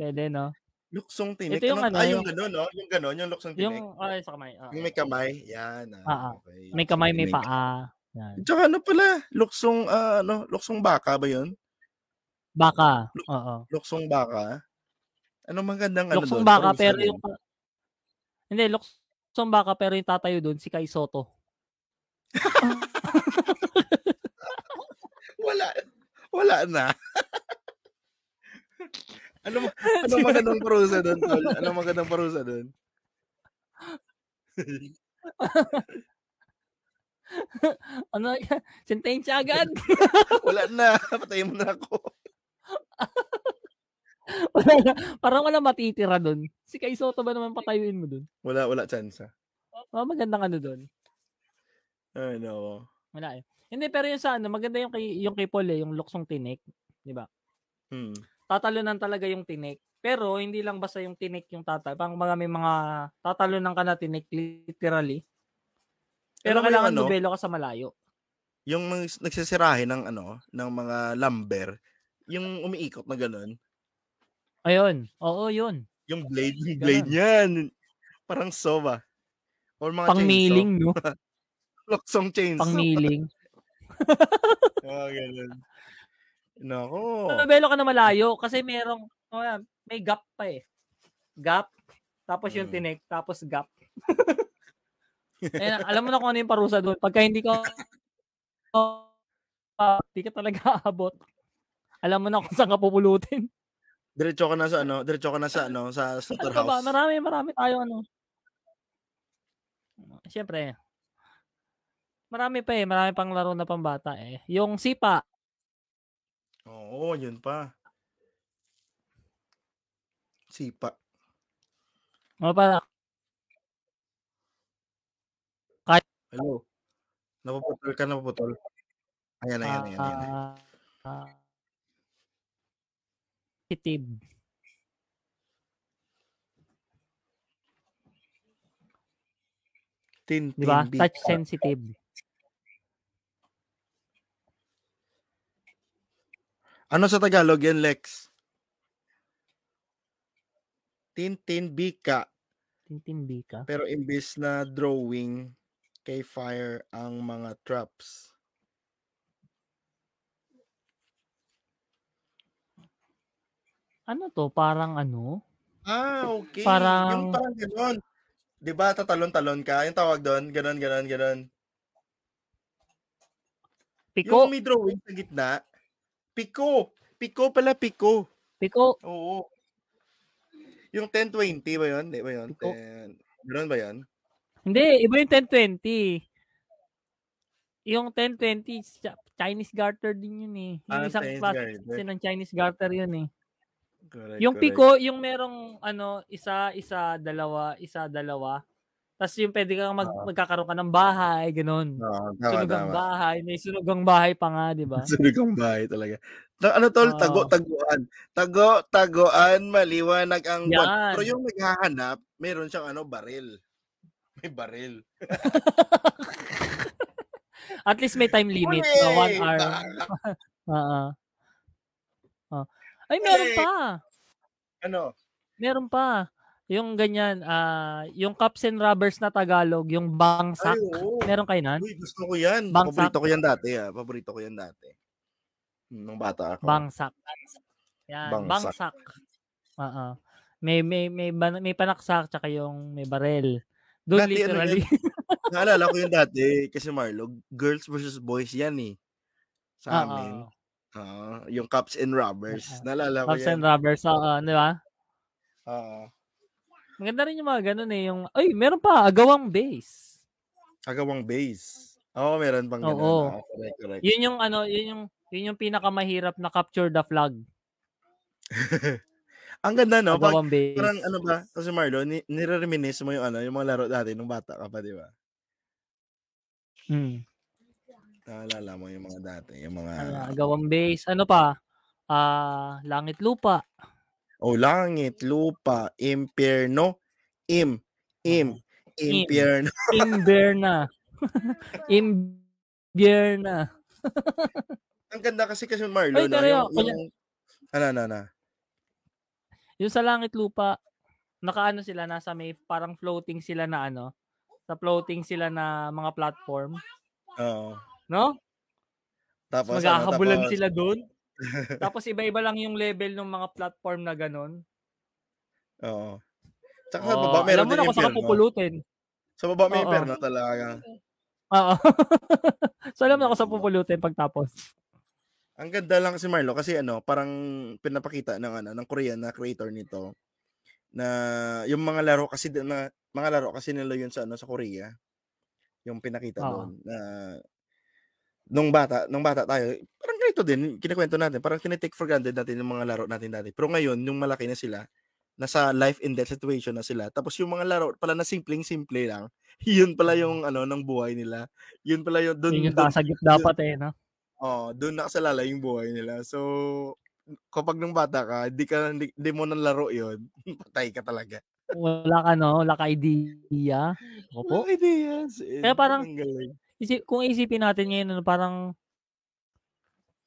Pwede, no? Luksong tinik. Ito yung Ano- ano, ah, yung gano'n, no? Yung gano'n, yung luksong tinik. Yung, ay, sa kamay. ah. Yung may kamay. Yan. Ah, ah. Ah, okay. may kamay, may paa. Yan. Tsaka ano pala? Luksong, ah, ano? Luksong baka ba yun? Baka. Oo. Luksong baka? Ano magandang ano Luksong baka, pero yung... Hindi, luksong baka, pero yung tatayo doon, si Kai Soto. Wala. Wala na. ano ano magandang parusa doon, tol? Ano magandang parusa doon? ano, sentensya agad. Wala na. Patayin mo na ako. wala na. Parang wala matitira doon. Si Kai Soto ba naman patayuin mo doon? Wala, wala chance. Oh, magandang ano doon. Ano? Wala eh. Hindi, pero yung sa ano, maganda yung kay, yung kay Paul eh, yung luksong tinik. Di ba? Hmm. Tatalunan talaga yung tinik. Pero hindi lang basta yung tinik yung tatal. Pang mga may mga tatalunan ka na tinik literally. Pero yung kailangan ano? nobelo ka sa malayo. Yung mga nagsisirahe ng ano, ng mga lumber, yung umiikot na ganun, Ayun. Oo, yun. yung blade, yung blade niyan. Parang soba. Or mga Pangmiling, no? Luksong chainsaw. Pangmiling. Oh, ganun. Nako. Nobelo ka na malayo kasi merong oh, may gap pa eh. Gap, tapos yung Mm. tinik, tapos gap. eh, alam mo na kung ano yung parusa doon. Pagka hindi ka uh, hindi ka talaga aabot. Alam mo na kung saan ka pupulutin. Diretso ka na sa ano, diretso ka na sa ano, sa Ano pa ba? slaughterhouse. Marami, marami tayo ano. Siyempre, marami pa eh. Marami pang laro na pambata eh. Yung sipa, Oo, yun pa. Sipa. ano pa, Hello. Napuputol ka, napuputol. Ayan, ayan, ayan, ayan. ah, ah, sensitive. Tin, Di ba? Touch bika. sensitive. Ano sa Tagalog yan, Lex? Tintin bika. Tintimbika. Pero imbis na drawing, kay fire ang mga traps. Ano to? Parang ano? Ah, okay. Parang- Yung parang gano'n. 'Di ba tatalon-talon ka? Yung tawag doon, gano'n, gano'n, gano'n. Piko. Yung may drawing sa gitna. Piko. Piko pala, piko. Piko. Oo. Yung 1020 ba yun? Di ba yun? Piko. 10... Gano'n ba yun? Hindi, iba yung 1020. Yung 1020, Ch- Chinese garter din yun eh. Yung Ah, isang Chinese klase garter. ng Chinese garter yun eh. Correct, Yung correct. piko, yung merong ano, isa, isa, dalawa, isa, dalawa. Tapos yung pwede kang mag, magkakaroon ka ng bahay, ganun. Oo, tama, Sunugang tama. bahay, may sunugang bahay pa nga, di ba? Sunugang bahay talaga. Ta- ano tol? Oo. Tago, taguan. Tago, taguan, maliwanag ang. Yan. Pero yung naghahanap, meron siyang ano, baril. May baril. At least may time limit. Huli! So, one hour. Bahala. Ay, meron pa. Ano? Meron pa. Yung ganyan, ah yung cups and rubbers na Tagalog, yung bangsak. Ay, oo. Meron kayo nan? Uy, gusto ko yan. Bangsak. Paborito ko yan dati. Ah. Paborito ko yan dati. Nung bata ako. Bangsak. Yan, Bangsak. bangsak. Oo. May may may ban- may panaksak tsaka yung may barel. Doon Dati ano literally. Naalala ko yung dati kasi Marlo, girls versus boys yan eh. Sa amin. Oo, yung cups and rubbers. Oo. Naalala ko Cups yan. and rubbers, oo, di ba? Oo. Maganda rin yung mga ganun eh. Yung, ay, meron pa, agawang base. Agawang base. Oo, meron pang ganun. Oo. Ah, correct, correct. Yun yung ano, yun yung yun yung pinakamahirap na capture the flag. Ang ganda no, pag base. parang ano ba, kasi Marlo, ni, nire-reminisce mo yung ano, yung mga laro dati nung bata ka pa, di ba? Hmm. Naalala mo yung mga dati, yung mga Ano, agawang base. Ano pa? Ah, langit lupa. oh, langit, lupa, impierno, im, im, Im. impierno. Imberna. Imberna. Ang ganda kasi kasi Marlo, Ay, no, yung, yung, ano, ano, ano. Yung sa langit lupa, nakaano sila, nasa may parang floating sila na ano, sa floating sila na mga platform, Oo. No? Tapos, ano, Maghahabulan tapos, sila doon. Tapos iba-iba lang yung level ng mga platform na ganun. Oo. Tsaka sa baba, meron alam mo din ka impierno. pupulutin. Sa baba may Oo. impierno talaga. Oo. so alam mo na kung saan pupulutin pagtapos. Ang ganda lang kasi Marlo kasi ano, parang pinapakita ng ano ng Korean na creator nito na yung mga laro kasi na mga laro kasi nila yun sa ano sa Korea. Yung pinakita Oo. doon na nung bata, nung bata tayo, parang ganito din, kinikwento natin, parang tinitake for granted natin yung mga laro natin dati. Pero ngayon, yung malaki na sila, nasa life and death situation na sila. Tapos yung mga laro pala na simpleng-simple lang, yun pala yung ano ng buhay nila. Yun pala yung doon Yun yung sasagip dapat eh, no? Oh, doon nakasalala yung buhay nila. So, kapag nung bata ka, di ka di, di mo nang laro 'yon. Patay ka talaga. Wala ka, no? Wala ka idea. Opo. Wala ideas. Eh, Kaya parang-. Isip, kung isipin natin ngayon, ano, parang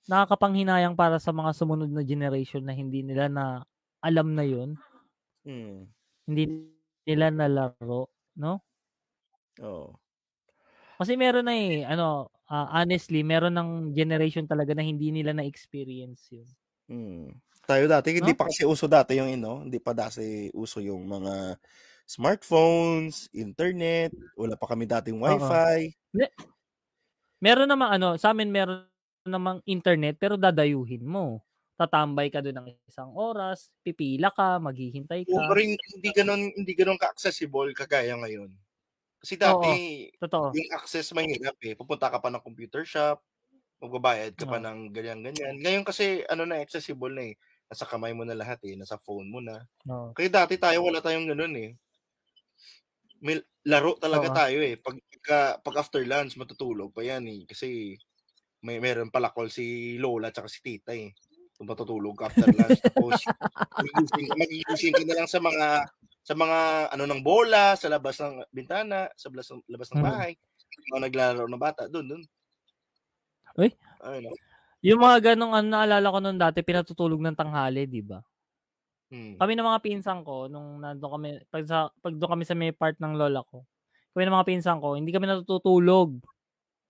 nakakapanghinayang para sa mga sumunod na generation na hindi nila na alam na yun. Hmm. Hindi nila nalaro, no? Oo. Kasi meron na eh, ano, ah, honestly, meron ng generation talaga na hindi nila na-experience yun. Hmm. Tayo dati, hindi No? pa kasi uso dati yung ino, hindi pa dati uso yung mga smartphones, internet, wala pa kami dating wifi. Meron namang ano, sa amin meron namang internet pero dadayuhin mo. Tatambay ka doon ng isang oras, pipila ka, maghihintay ka. Oo, pero hindi ganun, hindi ganun ka-accessible kagaya ngayon. Kasi dati, Totoo. yung access mahirap eh. Pupunta ka pa ng computer shop, magbabayad ka pa Oo. ng ganyan-ganyan. Ngayon kasi, ano na, accessible na eh. Nasa kamay mo na lahat eh. Nasa phone mo na. No. Kaya dati tayo, wala tayong ganun eh. May laro talaga Oo. tayo eh. Pag, pagka, pag after lunch, matutulog pa yan eh. Kasi may meron pala call si Lola tsaka si Tita eh. Kung matutulog after lunch. Tapos, magigising, ka na lang sa mga sa mga ano ng bola, sa labas ng bintana, sa labas ng, labas ng Mm. bahay. Mga naglalaro ng bata, doon, doon. Uy. Ayun, no? Yung mga ganong ano, naalala ko noon dati, pinatutulog ng tanghali, di ba? Hmm. Kami ng mga pinsan ko nung nando'n kami pag sa pag do'n kami sa may part ng lola ko, kami ng mga pinsan ko hindi kami natutulog.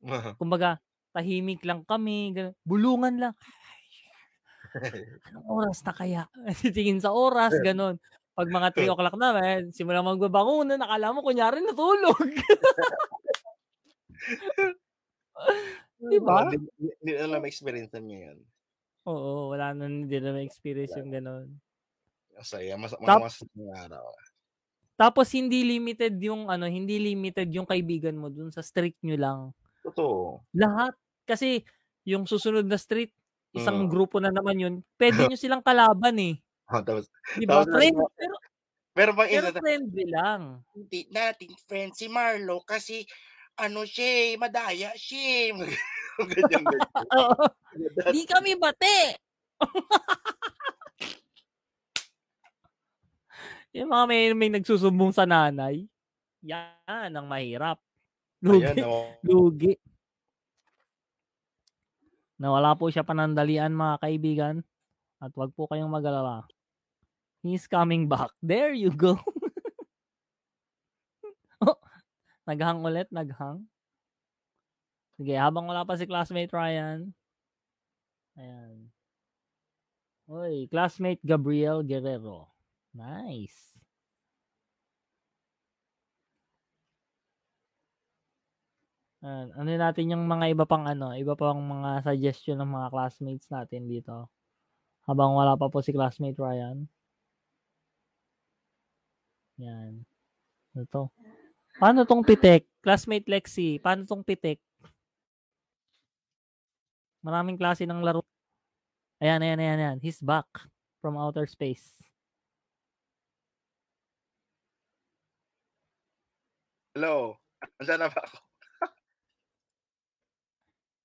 Kumbaga tahimik lang kami, gano'n. Bulungan lang. Anong oras na kaya? Titingin sa oras, gano'n. Pag mga 3:00 na, eh, simulang magbabangunan, akala mo kunyari natulog. 'Di ba? Hindi hindi nila ma-experience-an ngayon. Oo, wala na hindi na ma-experience yung gano'n. Masaya, mas Tap masasayang araw. Tapos hindi limited yung ano, hindi limited yung kaibigan mo dun sa street niyo lang. Totoo. Lahat. Kasi yung susunod na street, isang Mm. grupo na naman yun. Puwede niyo silang kalaban, eh. Oo, tapos 'Di ba? tapos Friend pero meron pang pero isa friendly lang. Hindi nating friend si Marlo kasi ano siya, eh, madaya siya, eh. Oo. Dat Di kami bati. Yung mga may may nagsusumbong sa nanay, yan ang mahirap. Ayan, Lugi, oo. lugi. Nawala po siya panandalian mga kaibigan at 'wag po kayong mag-alala. He's coming back. There you go. Oh, naghang ulit, naghang. Sige, habang wala pa si classmate Ryan. Ayan. Uy, classmate Gabriel Guerrero. Nice. Ayan, ano natin yung mga iba pang ano, iba pang mga suggestion ng mga classmates natin dito. Habang wala pa po si classmate Ryan. Yan. Ano 'to? Paano 'tong pitik? Classmate Lexie, paano 'tong pitik? Maraming klase ng laro. Ayan, ayan, ayan, ayan. He's back from outer space. Hello, andiyan na ba ako?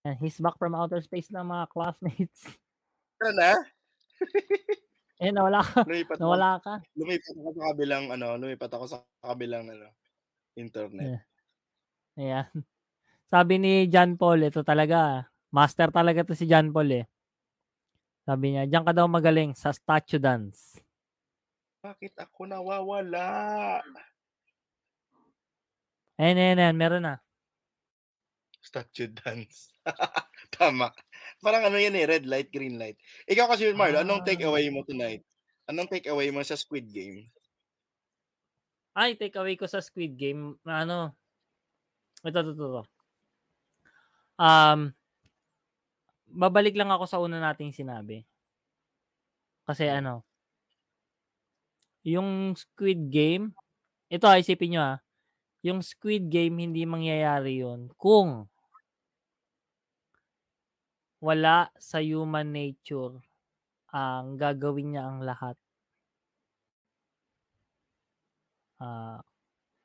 Ayan, he's back from outer space na mga classmates. Ano na? Eh, nawala ka. Lumipat ako Nawala ka. lumipat ako sa kabilang ano, lumipat ako sa kabilang ano, internet. Eh. Ayan. Sabi ni John Paul, ito talaga, master talaga 'to si John Paul, eh. Sabi niya, "Diyan ka daw magaling sa statue dance." Bakit ako nawawala? Ayan, ayan, ayan, meron na. Statue dance. Tama. Parang ano yan, eh, red light, green light. Ikaw kasi Marlo, anong take Ah. away mo tonight? Anong take away mo sa Squid Game? Ay, take away ko sa Squid Game, ano, ito, ito, ito, 'to. Um, babalik lang ako sa una nating sinabi. Kasi ano yung Squid Game, ito, ah, isipin niyo, ah, yung Squid Game hindi mangyayari yun kung wala sa human nature ang gagawin niya ang lahat. Ah,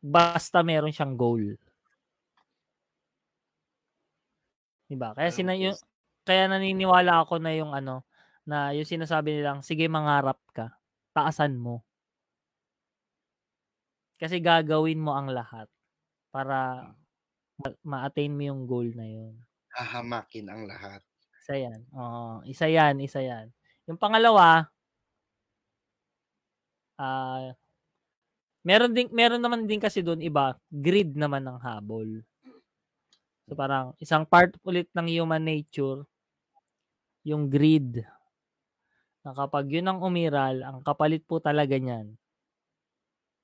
basta meron siyang goal. 'Di ba? Kaya sina yu yes. kaya naniniwala ako na yung ano, na yung sinasabi nilang, "Sige mangarap ka, taasan mo." Kasi gagawin mo ang lahat para ma ma-attain mo yung goal na yun. Hahamakin ang lahat. Isa yan, oo. Isa yan, isa yan. Yung pangalawa ah, meron din meron naman din kasi dun iba, greed naman ang habol. So, parang isang part ulit ng human nature, yung greed. Na kapag yun ang umiral, ang kapalit po talaga niyan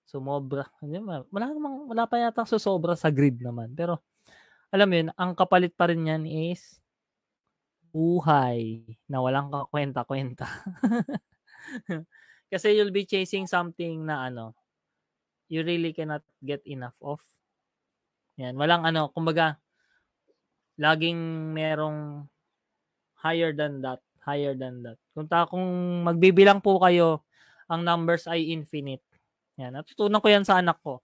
sumobra. Wala namang wala pa yatang sosobra sa greed naman. Pero alam mo yun, ang kapalit pa rin niyan is buhay na walang kakuwenta-kuwenta. Kasi you'll be chasing something na ano, you really cannot get enough of. Yan, walang ano, kumbaga laging merong higher than that, higher than that. Kung ta kung magbibilang po kayo, ang numbers ay infinite. Yan, natutunan ko yan sa anak ko.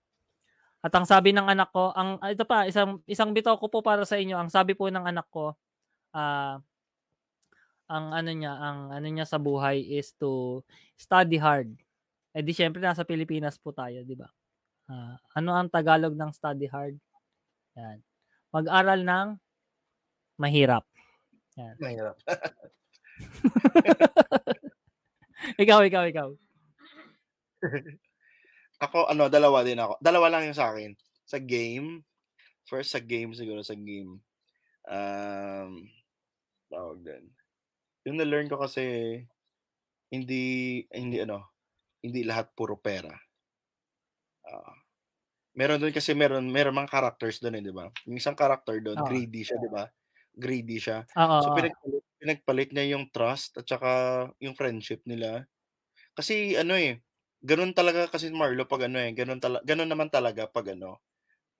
At ang sabi ng anak ko, ang ah, ito pa, isang isang bitaw ko po para sa inyo. Ang sabi po ng anak ko, ah, ang ano niya, ang ano niya sa buhay is to study hard. Eh di syempre nasa Pilipinas po tayo, 'di ba? Ah, ano ang Tagalog ng study hard? Yan. Mag-aral ng mahirap. Yan. Mahirap. ikaw, ikaw, ikaw. Ako ano, dalawa din ako. Dalawa lang yung sa akin. Sa game, first sa game siguro sa game. Um, tawag din. Yung na-learn ko kasi hindi hindi ano, hindi lahat puro pera. Oo. meron doon kasi meron meron mga characters doon eh, 'di ba? Yung isang character doon, Oo. greedy siya, 'di ba? Greedy siya. Oo, So pinagpalit, pinagpalit niya yung trust at saka yung friendship nila. Kasi ano eh, ganun talaga kasi Marlo pag ano eh, ganun tala ganun naman talaga pag ano,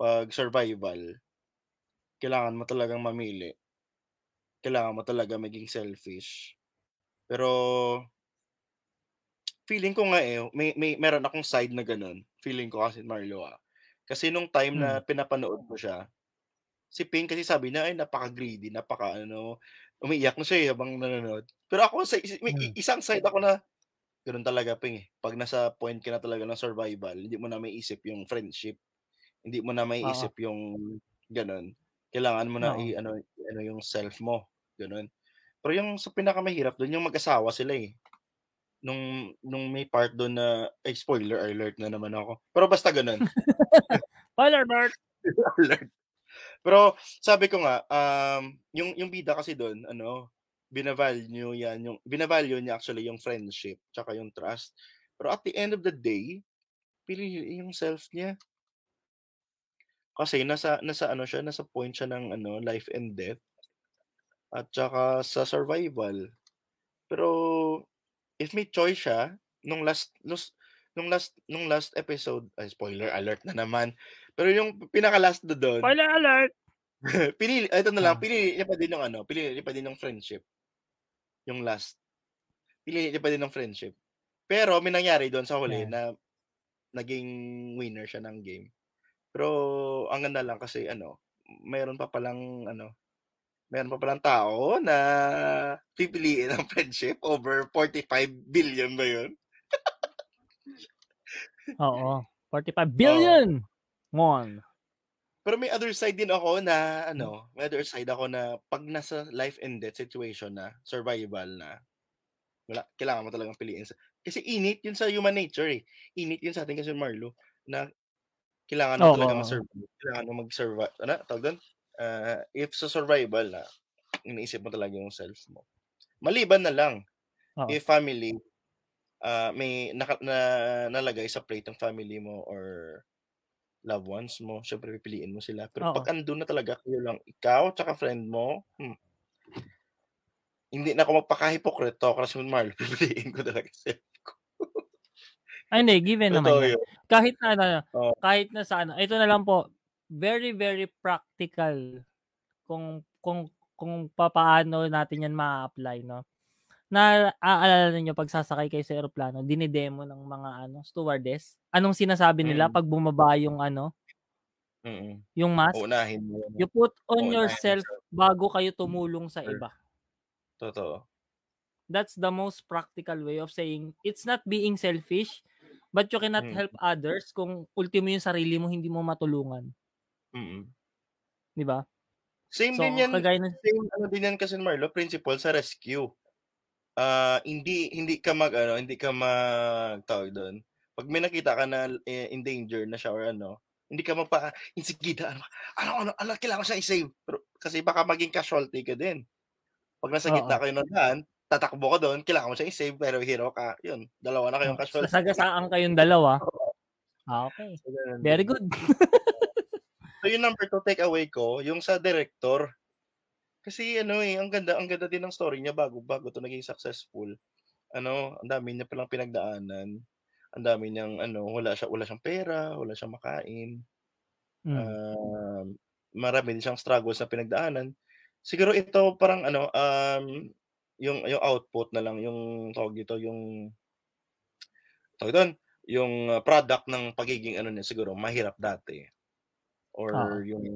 pag survival. Kailangan mo talagang mamili. Kailangan mo talaga maging selfish. Pero feeling ko nga eh, may may meron akong side na ganun. Feeling ko kasi Marlo ah. Kasi nung time na Hmm. pinapanood ko siya, si Pink kasi sabi niya ay napaka-greedy, napaka ano, umiiyak na siya eh habang nanonood. Pero ako sa may Hmm. isang side ako na ganun talaga Ping eh. Pag nasa point ka na talaga ng survival, hindi mo na maiisip yung friendship. Hindi mo na Oo. maiisip yung gano'n. Kailangan mo na Oo. i-ano i-ano yung self mo, gano'n. Pero yung sa pinakamahirap dun yung mag-asawa sila eh. Nung nung may part dun na ay spoiler alert na naman ako. Pero basta gano'n. Spoiler alert! alert. Pero sabi ko nga, um, yung yung bida kasi dun ano, bina-value yan yung bina-value niya actually yung friendship tsaka yung trust. Pero at the end of the day, pinili yung self niya. Kasi nasa nasa ano siya, nasa point siya ng ano, life and death. At tsaka sa survival. Pero if may choice siya, nung last nung last nung last episode, ay spoiler alert na naman. Pero yung pinaka-last na dun, Spoiler alert! pinili eto na lang, Ah. pinili niya pa din yung ano, pinili niya pa din yung friendship. Yung last. Niya pa din ng friendship. Pero may nangyari dun sa huli Yeah. na naging winner siya ng game. Pero ang ganda lang kasi ano, meron pa palang ano, meron pa palang tao na pipiliin ang friendship over 45 billion ba yun? Oo. 45 Oo. billion! Won. Pero may other side din ako na ano, may other side ako na pag nasa life and death situation na, survival na, wala, kailangan mo talagang piliin. Sa, kasi init yun sa human nature eh. Init yun sa atin kasi Marlo, na kailangan mo Oo, talaga mag-survive. Kailangan mo mag-survive. Ano, tawag doon? Ah, if sa survival na, iniisip mo talaga yung self mo. Maliban na lang, Oo. if family, ah, may naka, na, nalagay sa plate ng family mo or loved ones mo, syempre pipiliin mo sila. Pero Oo. pag andun na talaga kayo lang, ikaw tsaka friend mo, hmm, hindi na ako magpaka-hypocrite kasi Marlo, pipiliin ko talaga ko. Ay, hindi. Given naman Totoo yan. yun. Kahit na, ano, Oo. kahit na sa ano, ito na lang po, very, very practical kung, kung, kung papaano natin yan ma-apply, no? Na, aalala ninyo, pag sasakay kayo sa aeroplano, dinidemo ng mga, ano, stewardess. Anong sinasabi nila Mm. pag bumaba yung, ano, Mm. yung mask? Uunahin mo. You put on Uunahin yourself yourself. bago kayo tumulong sa iba. Totoo. That's the most practical way of saying it's not being selfish, but you cannot Mm. help others kung ultimo yung sarili mo hindi mo matulungan. Mm. 'Di ba? Same So, din yan, ng same ano din yan kasi Marlo, principle sa rescue. Ah, hindi hindi ka mag ano, hindi ka mag tawag doon. Pag may nakita ka na eh, in danger na siya or ano, hindi ka magpa insigida ano, ano ano, ano kailangan siya i-save. Pero, kasi baka maging casualty ka din. Pag nasa gitna kayo ng daan, tatakbo ka doon, kailangan mo siya i-save pero hero ka. Yun, dalawa na kayong casualty. sasagasaan kayong dalawa. Ah, okay. So, Very good. So yung number two take away ko, yung sa director. Kasi ano eh, ang ganda, ang ganda din ng story niya bago bago to naging successful. Ano, ang dami niya palang pinagdaanan. Ang dami niyang ano, wala siya wala siyang pera, wala siyang makain. Mm. Um, marami din siyang struggles na pinagdaanan. Siguro ito parang ano, um, yung yung output na lang yung tawag dito, yung tawag doon, yung product ng pagiging ano niya siguro mahirap dati. Or Oo. yung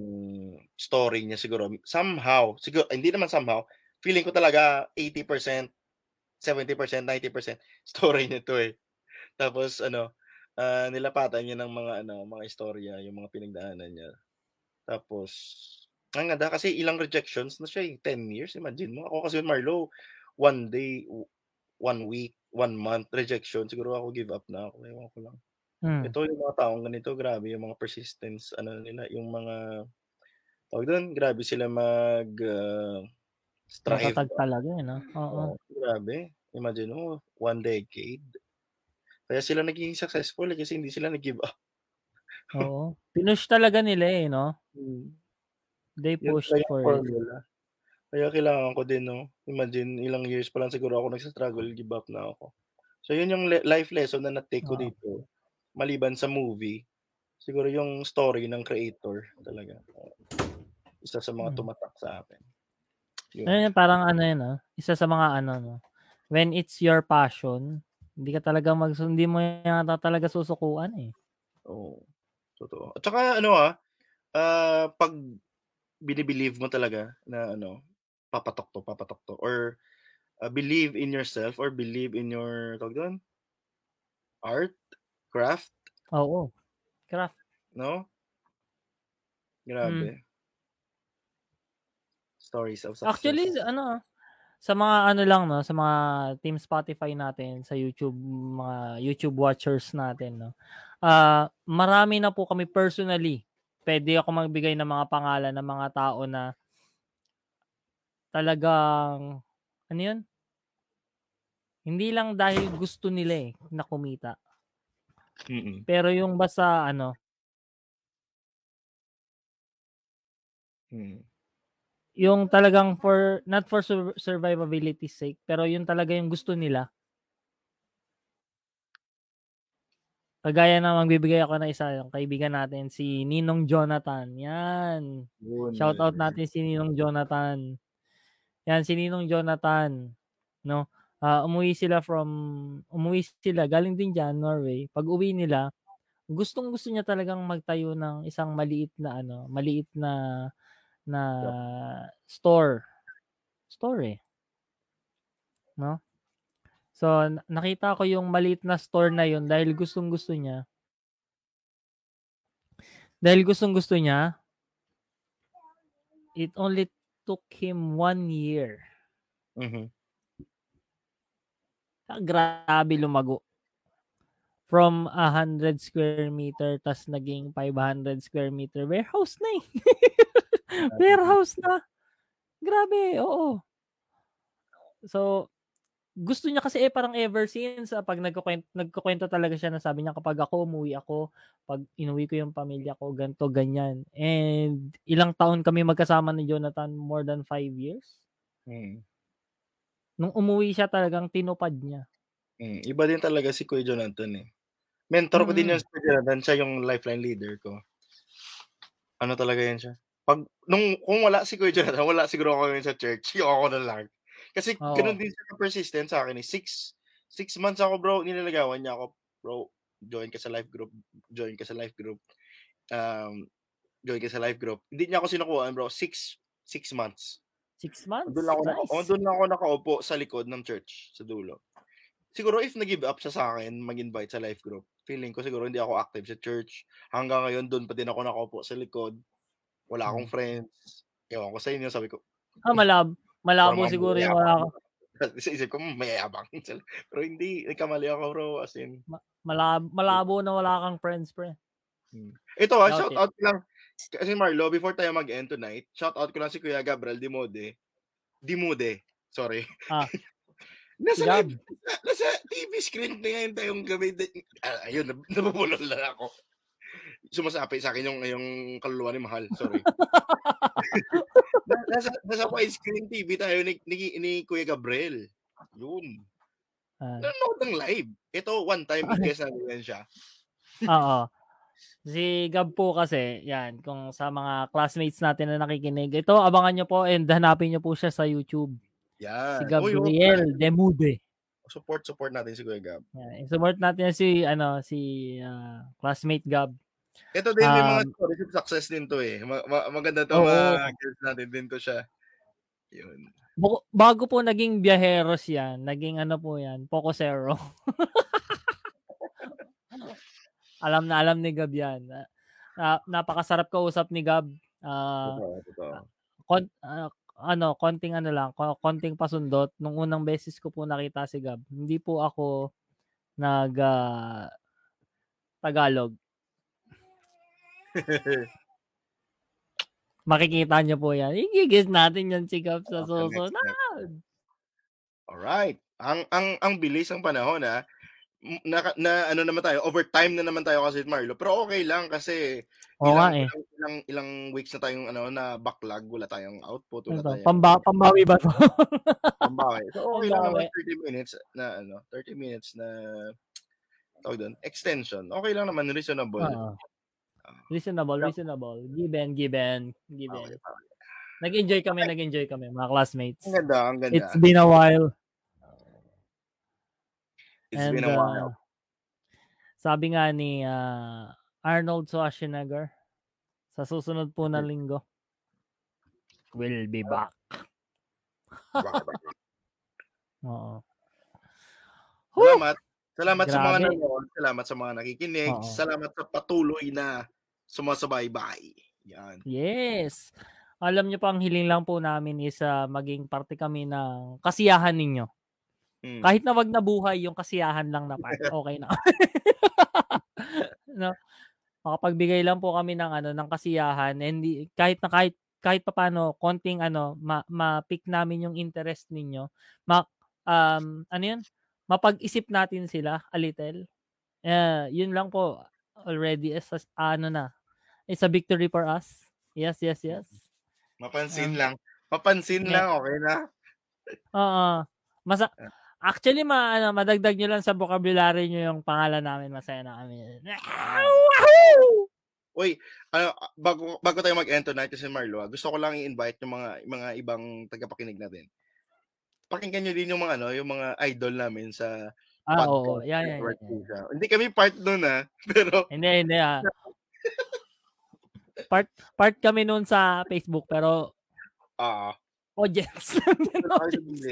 story niya siguro somehow, siguro hindi naman somehow, feeling ko talaga 80%, 70%, 90% story niya to eh. Tapos ano, ah, nilapatan niya ng mga ano, mga istorya, yung mga pinagdaanan niya. Tapos ang ganda kasi ilang rejections na siya eh, 10 years, imagine mo. Ako kasi Marlo, one day, w- one week, one month rejection, siguro ako give up na ako, ewan ko lang. Hmm. Ito yung mga taong ganito, grabe yung mga persistence, ano nila, yung mga, tawag doon, grabe sila mag, ah, strive. Matatag talaga, eh, no? Oo. Oo, grabe. Imagine mo, one decade. Kaya sila naging successful eh, kasi hindi sila nag-give up. Oo. Pinush talaga nila eh, no? Hmm. They yung for it. formula. Kaya kailangan ko din, no? Imagine, ilang years pa lang siguro ako nagsa-struggle, give up na ako. So, yun yung le- life lesson na na-take ko Oo. dito. Maliban sa movie, siguro yung story ng creator talaga. Isa sa mga Hmm. tumatak sa akin. Yun. Ayun, parang ano yun, no? Isa sa mga ano, no? When it's your passion, hindi ka talaga mag, hindi mo yata talaga susukuan eh. Oo. Totoo. At saka ano ah, ah, pag binibilieve mo talaga na ano, papatok to, papatok to. Or ah, believe in yourself or believe in your, tawag doon, art, craft, Oo. Craft. no? Grabe. Stories of success. Hmm. Actually, ano, sa mga ano lang, no? Sa mga Team Spotify natin, sa YouTube, mga YouTube watchers natin, no? Ah, marami na po kami personally. Pwede ako magbigay ng mga pangalan ng mga tao na talagang, ano yun? Hindi lang dahil gusto nila eh, na kumita. Mm-mm. Pero yung basta ano, Mm. Yung talagang for, not for sur- survivability sake, pero yun talaga yung gusto nila. Kagaya na magbibigay ako ng isa, yung kaibigan natin, si Ninong Jonathan. Yan. Yun, Shout out natin si Ninong Jonathan. Yan, si Ninong Jonathan. No? Ah, umuwi sila from, umuwi sila, galing din dyan, Norway. Pag uwi nila, gustong gusto niya talagang magtayo ng isang maliit na ano, maliit na na store. Store eh. No? So, na- nakita ko yung maliit na store na yun dahil gustong gusto niya. Dahil gustong gusto niya, it only took him one year. Mhm. Ah, Grabe lumago. From 100 square meter, tas naging 500 square meter. Warehouse na eh. Warehouse na. Grabe, oo. So, gusto niya kasi eh parang ever since ah, pag nagkukwento, nagkukwento talaga siya na sabi niya kapag ako umuwi ako, pag inuwi ko yung pamilya ko, ganto ganyan. And ilang taon kami magkasama ni Jonathan, more than five years. Mm. Nung umuwi siya talagang tinupad niya. Mm. Iba din talaga si Kuya Jonathan eh. Mentor ko din Mm. yun si Kuya Jonathan. Siya yung lifeline leader ko. Ano talaga yan siya? Pag, nung, kung wala si Kuya Jonathan, wala siguro ako yun sa church. Yung ako na lang. Kasi Oo. ganun din siya persistent sa akin eh. Six, six months ako bro, nilalagawan niya ako, bro, join ka sa life group, join ka sa life group. Um, join ka sa life group. Hindi niya ako sinukuhaan bro, six, six months. Six months? Doon ako, naka, Nice. oh, doon ako nakaupo sa likod ng church, sa dulo. Siguro if nag-give up siya sa akin, mag-invite sa life group, feeling ko siguro hindi ako active sa church. Hanggang ngayon, doon pa din ako nakaupo sa likod. Wala akong Hmm. friends. Ewan ko sa inyo, sabi ko, Ah, malab. Malabo siguro yung wala ka. sa isip ko, "Hmm, mayabang. Pero hindi, nagkamali ako bro. As in, Malab, malabo na wala kang friends, pre. ito ha, Doubt shout out lang. Kasi Marlo, before tayo mag-end tonight, shout out ko lang si Kuya Gabriel Dimode. Dimude, sorry. Ah. nasa, Gab. live, nasa, TV screen na ngayon tayong gabi. Ah, ayun, nab- nabubulol na ako. Sumasapi sa akin yung, yung kaluluwa ni Mahal. Sorry. Na- nasa, nasa widescreen TV tayo ni, ni, ni Kuya Gabriel. Yun. Ah, Nanonood ng live. Ito, one time, i-guess natin yan siya. Oo. Si Gab po kasi, yan, kung sa mga classmates natin na nakikinig, ito, abangan nyo po and hanapin nyo po siya sa YouTube. Yan. Si Uy, oh, Gabriel Demude. support, support natin si Kuya Gab. Yan. Support natin si, ano, si ah, classmate Gab. Ito din, may mga Um, stories of success din to eh. Ma- ma- maganda to, Oo. ma-guess natin din to siya. Yun. Bu- Bago po naging biyaheros yan, naging ano po yan, Pocosero. alam na alam ni Gab yan. Na, na- napakasarap kausap ni Gab. Totoo, totoo. kon- ah, ano, konting ano lang, ko- konting pasundot. Nung unang beses ko po nakita si Gab, hindi po ako nag ah, Tagalog. Makikita niyo po yan. Igigis natin yan si Gab sa Okay, susunod. next Alright. Ang ang ang bilis ng panahon ha. M- Na, na ano naman tayo, overtime na naman tayo kasi Marlo. Pero okay lang kasi Oo ilang, eh. ilang, ilang, ilang weeks na tayong ano na backlog, wala tayong output, wala Ito, tayong pamba, pambawi ba to? pambawi. So okay lang naman 30 minutes na ano, 30 minutes na tawag doon, extension. Okay lang naman, reasonable. Oo. Reasonable, reasonable. Given, given, given. Okay, okay. Nag-enjoy kami, nag-enjoy kami, mga classmates. Ang ganda, ang ganda. It's been a while. It's And, been a while. uh, sabi nga ni ah, Arnold Schwarzenegger, sa susunod po na linggo, we'll be back. Oo. Salamat. Salamat sa mga Grabe. nanonood. Salamat sa mga nakikinig. Oo. Salamat sa patuloy na sumasabaybay. Yan. Yes. Alam niyo pa, ang hiling lang po namin is ah, maging parte kami ng kasiyahan ninyo. Mm. Kahit na wag na buhay, yung kasiyahan lang na part, okay na. no? Makapagbigay lang po kami ng ano ng kasiyahan and kahit na kahit kahit papaano konting ano ma, ma-pick namin yung interest ninyo. Ma, um ano yun? Mapag-isip natin sila a little. Eh, yun lang po already is a- ano na. It's a victory for us. Yes, yes, yes. Mapansin Um, lang. Mapansin yeah. lang, okay na. Oo. Masa. Actually, ma, ano, madagdag nyo lang sa vocabulary nyo yung pangalan namin. Masaya na kami. Uy, ano, bago, bago tayo mag-enter natin si Marlo, ah, gusto ko lang i-invite yung mga mga ibang tagapakinig natin. Pakinggan nyo din yung mga ano, yung mga idol namin sa Ah, oo. podcast, Yeah, yeah, yeah, yeah. Hindi kami part nun ah, pero Hindi, hindi ah. Part, part kami noon sa Facebook, pero ah, audience lang din. audience,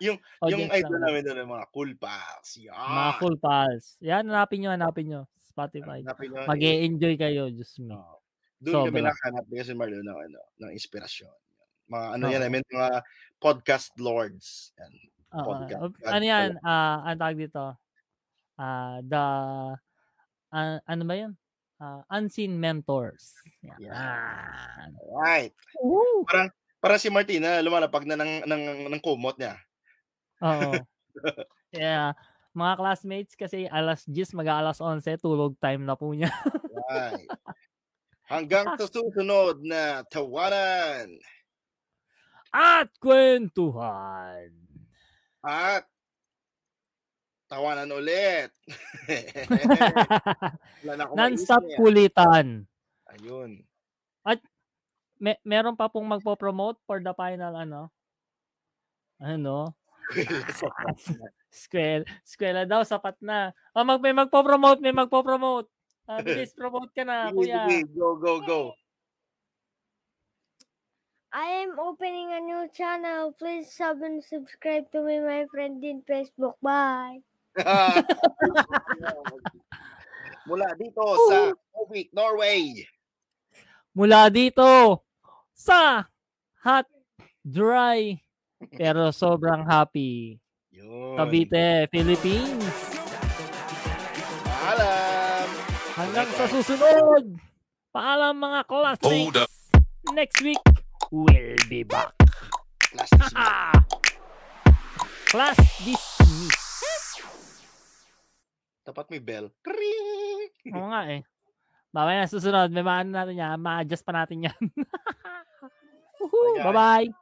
yung yung audience idol lang. namin doon yung mga cool pals. Yan. Mga full pals. Yan, hanapin nyo, hanapin nyo. Spotify. Hanapin nyo, mag enjoy kayo, Diyos me. Doon kami Sobra. nakahanap kasi Marlo ng ano, ng inspirasyon. Mga ano Oo. yan, I mean, mga podcast lords. Yan. Podcast. Uh, ano yan? Ah, ang tawag dito? Ah, the ah, ano ba 'yun? Ah, unseen mentors. Yan. Yan. Right. Woo! Para si Martina, lumalapag na ng, ng, ng kumot niya. Oo. yeah. Mga classmates kasi alas 10 mag-aalas 11 tulog time na po niya. Right. Hanggang sa susunod na tawanan At kwentuhan. at tawanan ulit. Non-stop kulitan. Ayun. Me- meron pa pong magpo-promote for the final ano? Ano? Skwela, skwela daw sapat na. Oh, mag may magpo-promote, may magpo-promote. Ah, bilis promote ka na, kuya. go, go, go. I am opening a new channel. Please sub and subscribe to me, my friend in Facebook. Bye. Mula dito sa Ovik, Norway. Mula dito sa hot, dry, pero sobrang happy. Yun. Cavite, Philippines. Paalam. Hanggang sa susunod. Paalam mga classmates. Hold up. Next week, we'll be back. Me. Ah! Class dismissed. Tapat may bell. Kring! Oo nga eh. Babay na susunod. May maano natin yan. Ma-adjust pa natin yan. Woohoo! Bye-bye.